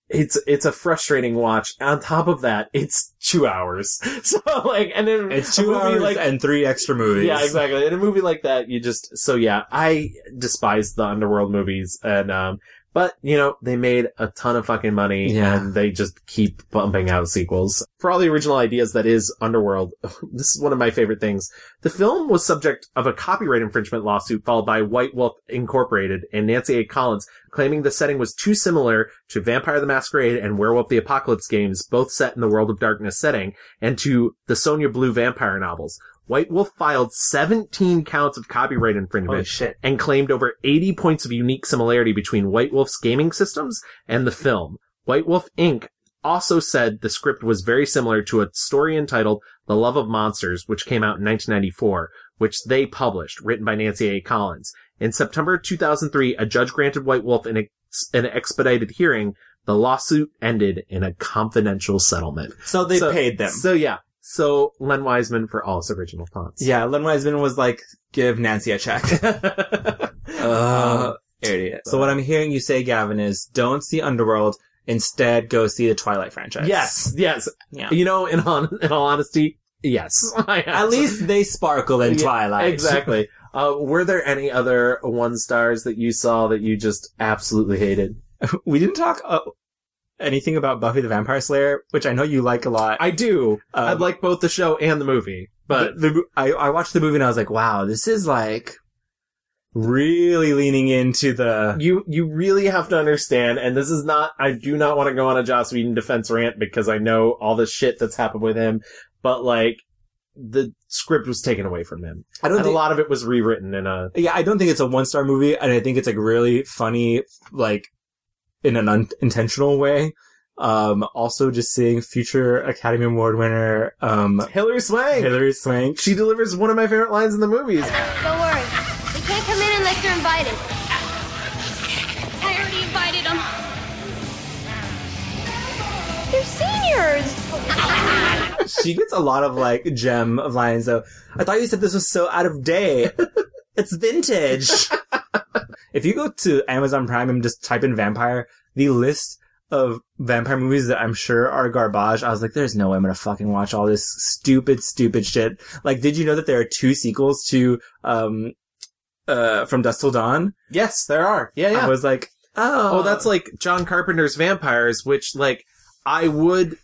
it's, it's a frustrating watch. On top of that, it's two hours. So like, and then It's two hours like, and three extra movies. Yeah, exactly. In a movie like that, you just so yeah, I despise the underworld movies, and um, but you know they made a ton of fucking money, Yeah. and they just keep bumping out sequels for all the original ideas that is underworld. this is one of my favorite things. The film was subject of a copyright infringement lawsuit filed by White Wolf Incorporated and Nancy A. Collins, claiming the setting was too similar to Vampire the Masquerade and Werewolf the Apocalypse games, both set in the World of Darkness setting, and to the Sonja Blue vampire novels. White Wolf filed 17 counts of copyright infringement and claimed over 80 points of unique similarity between White Wolf's gaming systems and the film. White Wolf Inc. also said the script was very similar to a story entitled The Love of Monsters, which came out in 1994, which they published, written by Nancy A. Collins. In September 2003, a judge granted White Wolf an, ex- an expedited hearing. The lawsuit ended in a confidential settlement. So they paid them. So yeah. So Len Wiseman for all his original thoughts. Yeah, Len Wiseman was like, give Nancy a check. uh, idiot. So what I'm hearing you say, Gavin, is don't see Underworld. Instead, go see the Twilight franchise. Yes, yes. Yeah. You know, in on, in all honesty, yes. At least they sparkle in Yeah, Twilight. Exactly. Uh, were there any other one stars that you saw that you just absolutely hated? we didn't talk uh, anything about Buffy the Vampire Slayer, which I know you like a lot. I do. I Um, like both the show and the movie, but the, the I, I watched the movie and I was like, wow, this is like really leaning into the you you really have to understand, and this is not. I do not want to go on a Joss Whedon defense rant because I know all the shit that's happened with him, but like the script was taken away from him. I don't and think- a lot of it was rewritten in a. Yeah, I don't think it's a one star movie, and I think it's like really funny, like in an unintentional way. Um, also just seeing future Academy Award winner, um, Hilary Swank. Hilary Swank. She delivers one of my favorite lines in the movies. Don't worry. They can't come in unless they're invited. I already invited them. They're seniors. she gets a lot of like gem of lines though. I thought you said this was so out of date. it's vintage. if you go to Amazon Prime and just type in vampire, the list of vampire movies that I'm sure are garbage, I was like, there's no way I'm gonna fucking watch all this stupid, stupid shit. Like, did you know that there are two sequels to, um, uh, From Dusk Till Dawn? Yes, there are. Yeah, yeah. I was like, oh. Oh, that's like John Carpenter's Vampires, which like I would.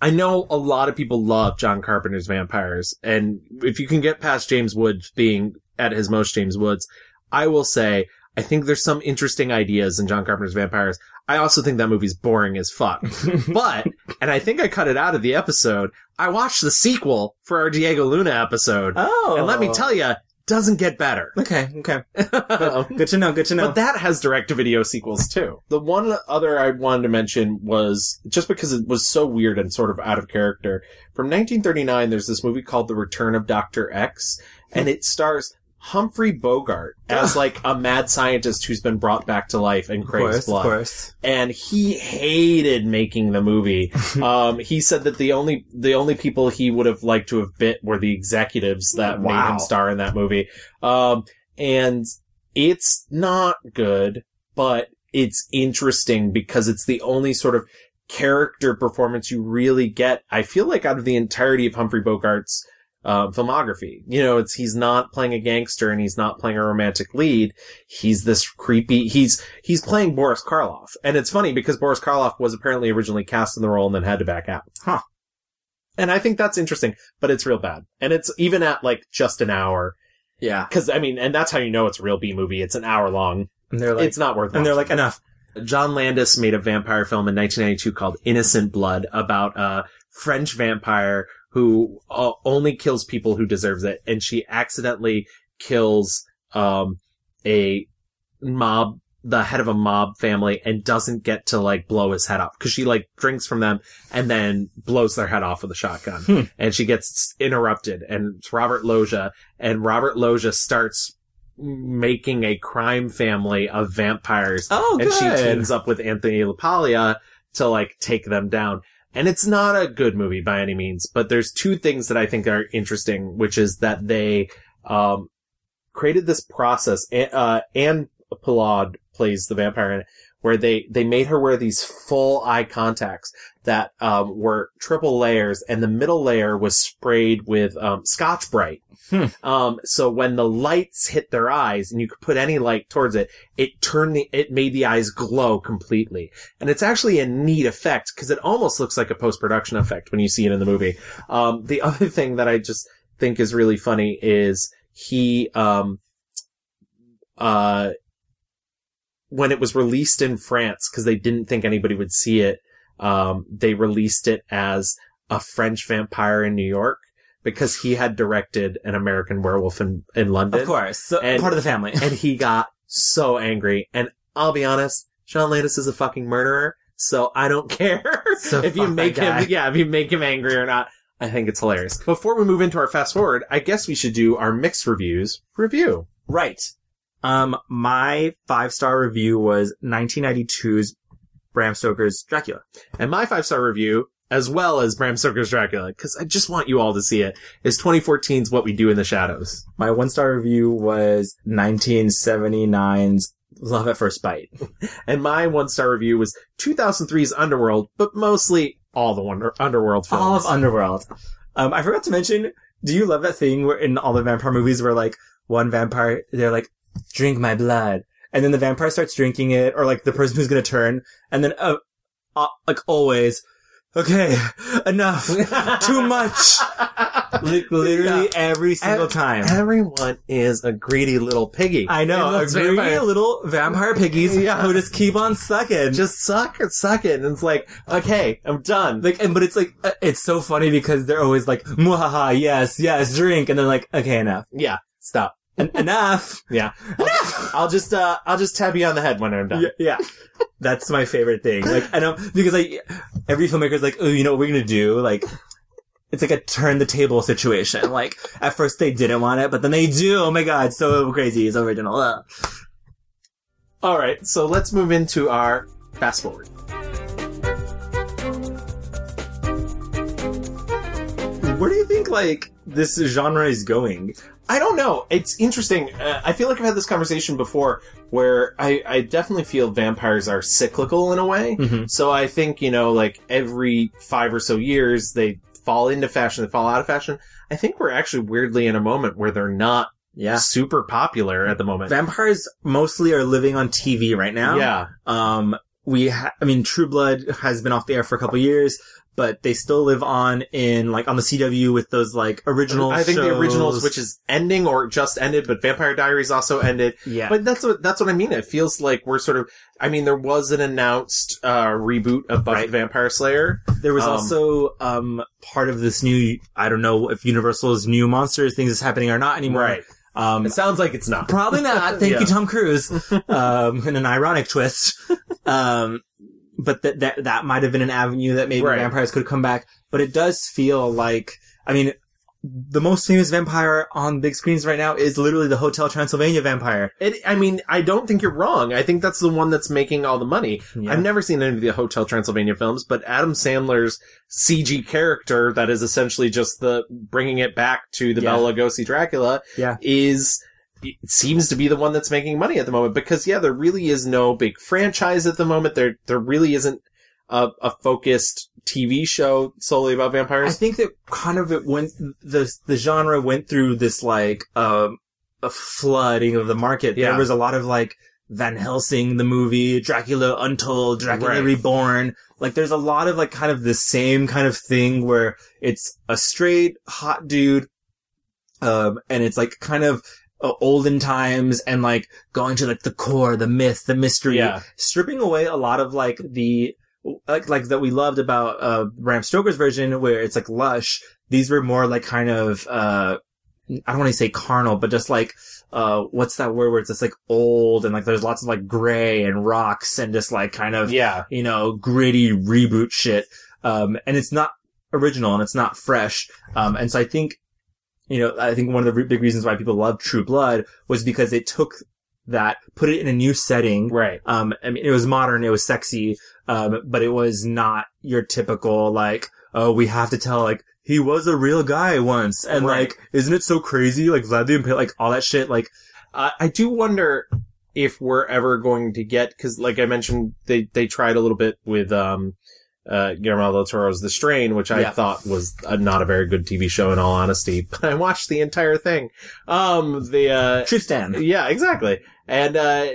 I know a lot of people love John Carpenter's Vampires, and if you can get past James Woods being at his most James Woods, I will say I think there's some interesting ideas in John Carpenter's Vampires. I also think that movie's boring as fuck. but, and I think I cut it out of the episode, I watched the sequel for our Diego Luna episode. Oh. And let me oh. tell you, doesn't get better. Okay, okay. good to know. Good to know. But that has direct to video sequels too. The one other I wanted to mention was just because it was so weird and sort of out of character. From 1939, there's this movie called The Return of Dr. X, and it stars Humphrey Bogart as like a mad scientist who's been brought back to life and craves course, of course. And he hated making the movie. um, he said that the only the only people he would have liked to have bit were the executives that made him star in that movie. Um, and it's not good, but it's interesting because it's the only sort of character performance you really get. I feel like out of the entirety of Humphrey Bogart's uh, filmography, you know, it's he's not playing a gangster and he's not playing a romantic lead. He's this creepy. He's he's playing Boris Karloff, and it's funny because Boris Karloff was apparently originally cast in the role and then had to back out. Huh. And I think that's interesting, but it's real bad, and it's even at like just an hour. Yeah. Because I mean, and that's how you know it's a real B movie. It's an hour long. And they're like, it's not worth. and they're like, enough. John Landis made a vampire film in 1992 called Innocent Blood about a French vampire who uh, only kills people who deserves it, and she accidentally kills um, a mob, the head of a mob family, and doesn't get to like blow his head off because she like drinks from them and then blows their head off with a shotgun, Hmm. and she gets interrupted. And it's Robert Loggia, and Robert Loggia starts making a crime family of vampires. Oh, and she teams up with Anthony LaPaglia to like take them down. And it's not a good movie by any means, but there's two things that I think are interesting, which is that they, um, created this process, uh, Anne plays the vampire in it, where they, they made her wear these full eye contacts that, um, were triple layers and the middle layer was sprayed with, um, Scotch-Brite. Hmm. Um, so when the lights hit their eyes and you could put any light towards it, it turned the, it made the eyes glow completely. And it's actually a neat effect because it almost looks like a post-production effect when you see it in the movie. Um, the other thing that I just think is really funny is he, um, uh, when it was released in France, because they didn't think anybody would see it, um, they released it as a French vampire in New York because he had directed an American werewolf in, in London. Of course. So, part of the family. and he got so angry. And I'll be honest, John Landis is a fucking murderer, so I don't care So if you make him, yeah, if you make him angry or not. I think it's hilarious. Before we move into our fast forward, I guess we should do our mixed reviews review. Right. Um, my five star review was 1992's Bram Stoker's Dracula. And my five star review, as well as Bram Stoker's Dracula, because I just want you all to see it, is 2014's What We Do in the Shadows. My one star review was 1979's Love at First Bite. And my one star review was 2003's Underworld, but mostly all the Wonder- Underworld films. All of Underworld. Um, I forgot to mention, do you love that thing where in all the vampire movies where like one vampire, they're like, drink my blood. And then the vampire starts drinking it, or like the person who's gonna turn, and then, uh, uh like always, okay, enough, too much. like literally every single Ev- time. Everyone is a greedy little piggy. I know, a greedy vampire- little vampire piggies Yeah. who just keep on sucking. just suck it, suck it. And it's like, okay, I'm done. Like, and, but it's like, uh, it's so funny because they're always like, muhaha, yes, yes, drink. And they're like, okay, enough. yeah, stop. En- enough. Yeah. I'll, I'll just, uh, I'll just tap you on the head when I'm done. Yeah, yeah. That's my favorite thing. Like, I know, because like, every filmmaker's like, oh, you know what we're gonna do? Like, it's like a turn the table situation. Like, at first they didn't want it, but then they do. Oh my god, so crazy. It's original. All right, so let's move into our fast forward. Where do you think, like, this genre is going? I don't know. It's interesting. Uh, I feel like I've had this conversation before where I, I definitely feel vampires are cyclical in a way. Mhm. So I think, you know, like every five or so years, they fall into fashion, they fall out of fashion. I think we're actually weirdly in a moment where they're not Yeah. super popular at the moment. Vampires mostly are living on TV right now. Yeah. Um, we, ha- I mean, True Blood has been off the air for a couple years, but they still live on in, like, on the CW with those, like, original I think the originals, which is ending or just ended, but Vampire Diaries also ended. Yeah. But that's what that's what I mean. It feels like we're sort of. I mean, there was an announced uh, reboot of Buffy Right. the Vampire Slayer. There was Um, also um part of this new I don't know if Universal's new monsters things is happening or not anymore. Right. Um, It sounds like it's not. Probably not. Thank Yeah. you, Tom Cruise. Um, in an ironic twist. Um, but that, that, that might have been an avenue that maybe Right. vampires could come back. But it does feel like, I mean, the most famous vampire on big screens right now is literally the Hotel Transylvania vampire. It, I mean, I don't think you're wrong. I think that's the one that's making all the money. Yeah. I've never seen any of the Hotel Transylvania films, but Adam Sandler's CG character that is essentially just the bringing it back to the Yeah. Bela Lugosi Dracula Yeah. is it seems to be the one that's making money at the moment because yeah, there really is no big franchise at the moment. There there really isn't a, a focused TV show solely about vampires. I think that kind of it went, the, the genre went through this like, um, a flooding of the market. Yeah. There was a lot of like Van Helsing, the movie, Dracula Untold, Dracula Right. Reborn. Like there's a lot of like kind of the same kind of thing where it's a straight hot dude, um, and it's like kind of uh, olden times and like going to like the core, the myth, the mystery, Yeah. stripping away a lot of like the like like that we loved about uh Bram Stoker's version where it's like lush. These were more like kind of uh I don't want to say carnal, but just like uh what's that word where it's just like old and like there's lots of like gray and rocks and just like kind of Yeah. you know gritty reboot shit. Um and it's not original and it's not fresh. Um and so I think you know I think one of the big reasons why people love True Blood was because it took that put it in a new setting Right. um, I mean, it was modern, it was sexy, um, but it was not your typical, like, oh, we have to tell, like, he was a real guy once, and Right. like, isn't it so crazy? Like, Vlad the Impaler, like, all that shit, like, Uh, I do wonder if we're ever going to get because, like I mentioned, they they tried a little bit with um, uh, Guillermo del Toro's The Strain, which I Yeah. thought was a, not a very good TV show in all honesty. But I watched the entire thing. Um, the uh, Tristan. yeah, exactly, and uh.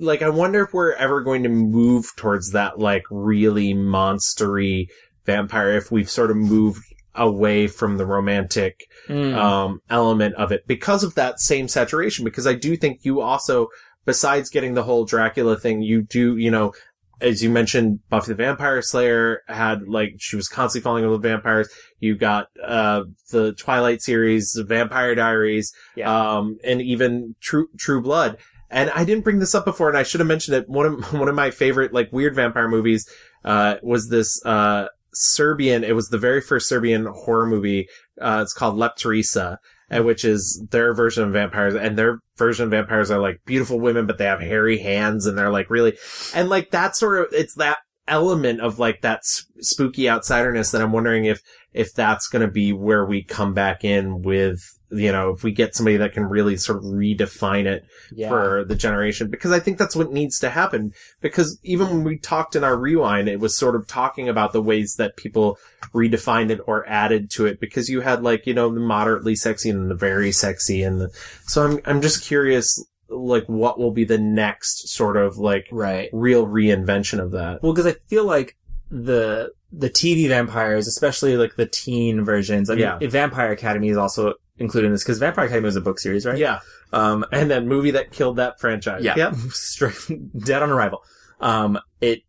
Like, I wonder if we're ever going to move towards that, like, really monstery vampire, if we've sort of moved away from the romantic, Mm. um, element of it because of that same saturation. Because I do think you also, besides getting the whole Dracula thing, you do, you know, as you mentioned, Buffy the Vampire Slayer had like she was constantly falling in love with vampires. You got uh the Twilight series, the Vampire Diaries, um, and even True True Blood. And I didn't bring this up before, and I should have mentioned it. One of one of my favorite like weird vampire movies uh was this uh Serbian. It was the very first Serbian horror movie. Uh, it's called Leptirica, which is their version of vampires, and their version of vampires are like beautiful women, but they have hairy hands, and they're like really, and like that sort of, it's that element of like that spooky outsiderness that I'm wondering if if that's going to be where we come back in with you know if we get somebody that can really sort of redefine it Yeah. for the generation because I think that's what needs to happen because even when we talked in our rewind it was sort of talking about the ways that people redefined it or added to it because you had like you know the moderately sexy and the very sexy and the, so I'm I'm just curious like what will be the next sort of like right real reinvention of that Well, because I feel like the the TV vampires, especially like the teen versions. I mean, Yeah. Vampire Academy is also included in this because Vampire Academy was a book series, right? yeah Um, and that movie that killed that franchise yeah, Yep. straight dead on arrival. Um, it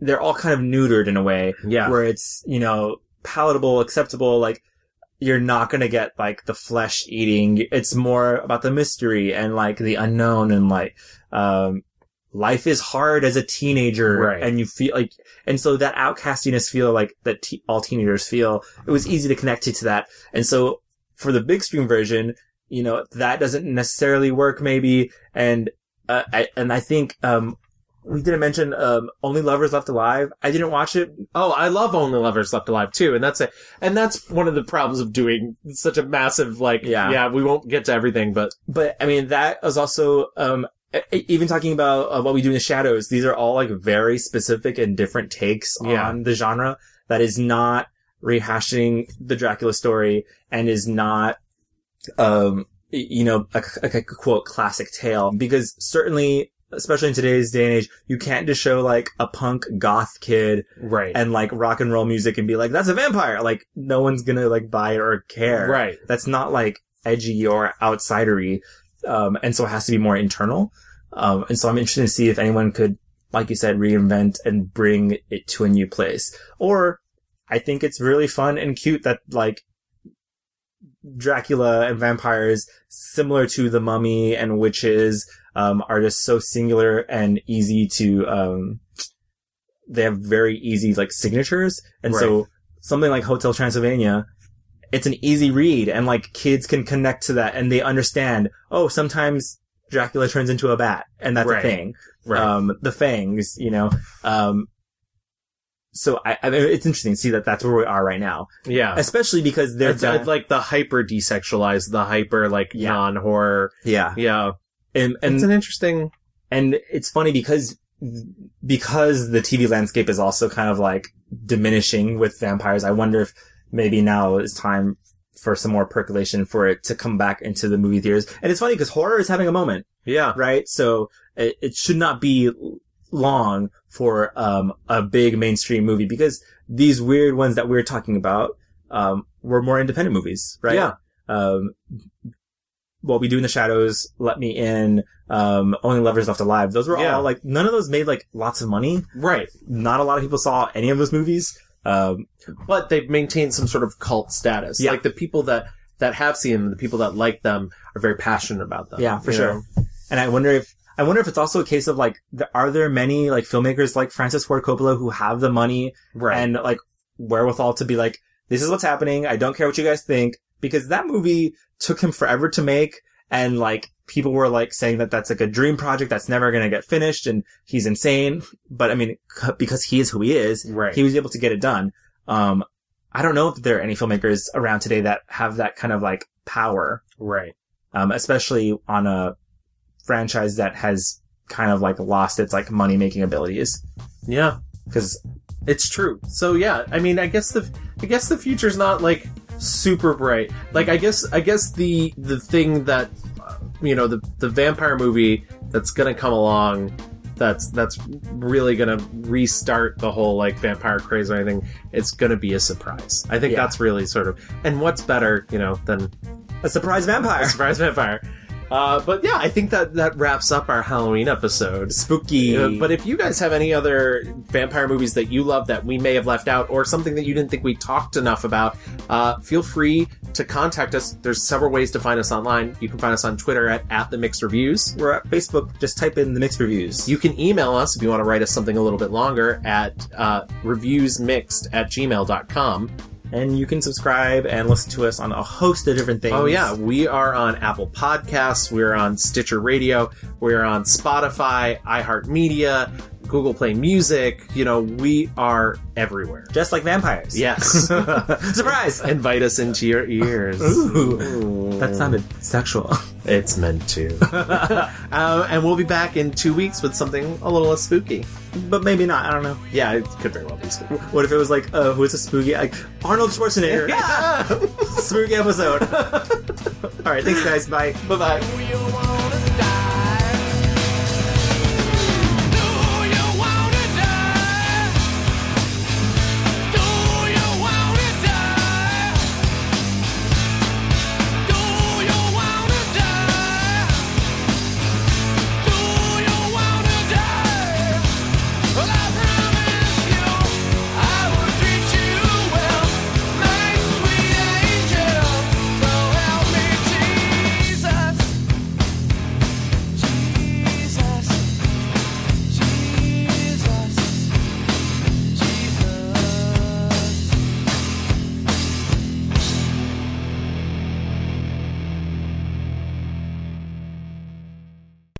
they're all kind of neutered in a way, Yeah. where it's you know palatable, acceptable. Like you're not gonna get like the flesh eating. It's more about the mystery and like the unknown and like um. Life is hard as a teenager, Right. and you feel like, and so that outcastiness feel like that te- all teenagers feel. It was easy to connect it to that, and so for the big screen version, you know, that doesn't necessarily work maybe. And, uh, I, and I think, um, we didn't mention, um, Only Lovers Left Alive. I didn't watch it. Oh, I love Only Lovers Left Alive too, and that's it. And that's one of the problems of doing such a massive like. Yeah. yeah, we won't get to everything, but But I mean, that is also, um, even talking about uh, what we do in the shadows, these are all like very specific and different takes Yeah. on the genre that is not rehashing the Dracula story and is not, um, you know, a, a, a quote classic tale because certainly, especially in today's day and age, you can't just show like a punk goth kid right, and like rock and roll music and be like, that's a vampire. Like no one's gonna like buy it or care. Right. That's not like edgy or outsidery. Um, and so it has to be more internal. Um, and so I'm interested to see if anyone could, like you said, reinvent and bring it to a new place. Or I think it's really fun and cute that like Dracula and vampires, similar to the mummy and witches, um, are just so singular and easy to, um, they have very easy, like, signatures. And so something like Hotel Transylvania, it's an easy read and like kids can connect to that and they understand, oh, sometimes Dracula turns into a bat and that's Right. a thing. Right. Um, the fangs, you know, um, so I, I mean, it's interesting to see that that's where we are right now. Yeah. Especially because they're done- it's like the hyper desexualized, the hyper like non horror. Yeah. Yeah. and, and It's an interesting, and it's funny because because the TV landscape is also kind of like diminishing with vampires. I wonder if maybe now is time for some more percolation for it to come back into the movie theaters. And it's funny because horror is having a moment, yeah. right? So it, it should not be long for um, a big mainstream movie because these weird ones that we're talking about um, were more independent movies, right? Yeah. Um, what we do in the shadows, let me in, um, only lovers left alive. Those were Yeah. all like none of those made like lots of money. Right. Not a lot of people saw any of those movies. Um, But they've maintained some sort of cult status. Yeah. Like the people that, that have seen them, the people that like them are very passionate about them. yeah, for sure. know? And I wonder if I wonder if it's also a case of like, th- are there many like filmmakers like Francis Ford Coppola who have the money Right. and like wherewithal to be like, this is what's happening. I don't care what you guys think because that movie took him forever to make. And like people were like saying that that's like a dream project that's never going to get finished and he's insane. But I mean, c- because he is who he is, Right. he was able to get it done. Um, I don't know if there are any filmmakers around today that have that kind of like power, Right. um, especially on a franchise that has kind of like lost its like money making abilities. Yeah. Cause It's true. So yeah, I mean, I guess the I guess the future's not like super bright. Like I guess I guess the the thing that uh, you know the the vampire movie that's gonna come along that's that's really gonna restart the whole like vampire craze or anything. It's gonna be a surprise. I think Yeah. that's really sort of and what's better, you know, than a surprise vampire. a surprise vampire. Uh, but yeah, I think that that wraps up our Halloween episode. Spooky. Uh, but if you guys have any other vampire movies that you love that we may have left out, or something that you didn't think we talked enough about, uh, feel free to contact us. There's several ways to find us online. You can find us on Twitter at, at the Mixed Reviews. We're at Facebook. Just type in the mixed reviews. You can email us if you want to write us something a little bit longer at uh, reviewsmixed at gmail.com. and you can subscribe and listen to us on a host of different things. Oh yeah, we are on Apple Podcasts, we're on Stitcher Radio, we're on Spotify, iHeartMedia, Google Play Music. You know, we are everywhere. Just like vampires. Yes. Surprise! Invite us into your ears. Ooh. That sounded sexual. It's meant to. um, and we'll be back in two weeks with something a little less spooky. But maybe not. I don't know. Yeah, it could very well be spooky. What if it was like, uh, who's a spooky? Like, Arnold Schwarzenegger. spooky episode. All right. Thanks, guys. Bye. Bye bye.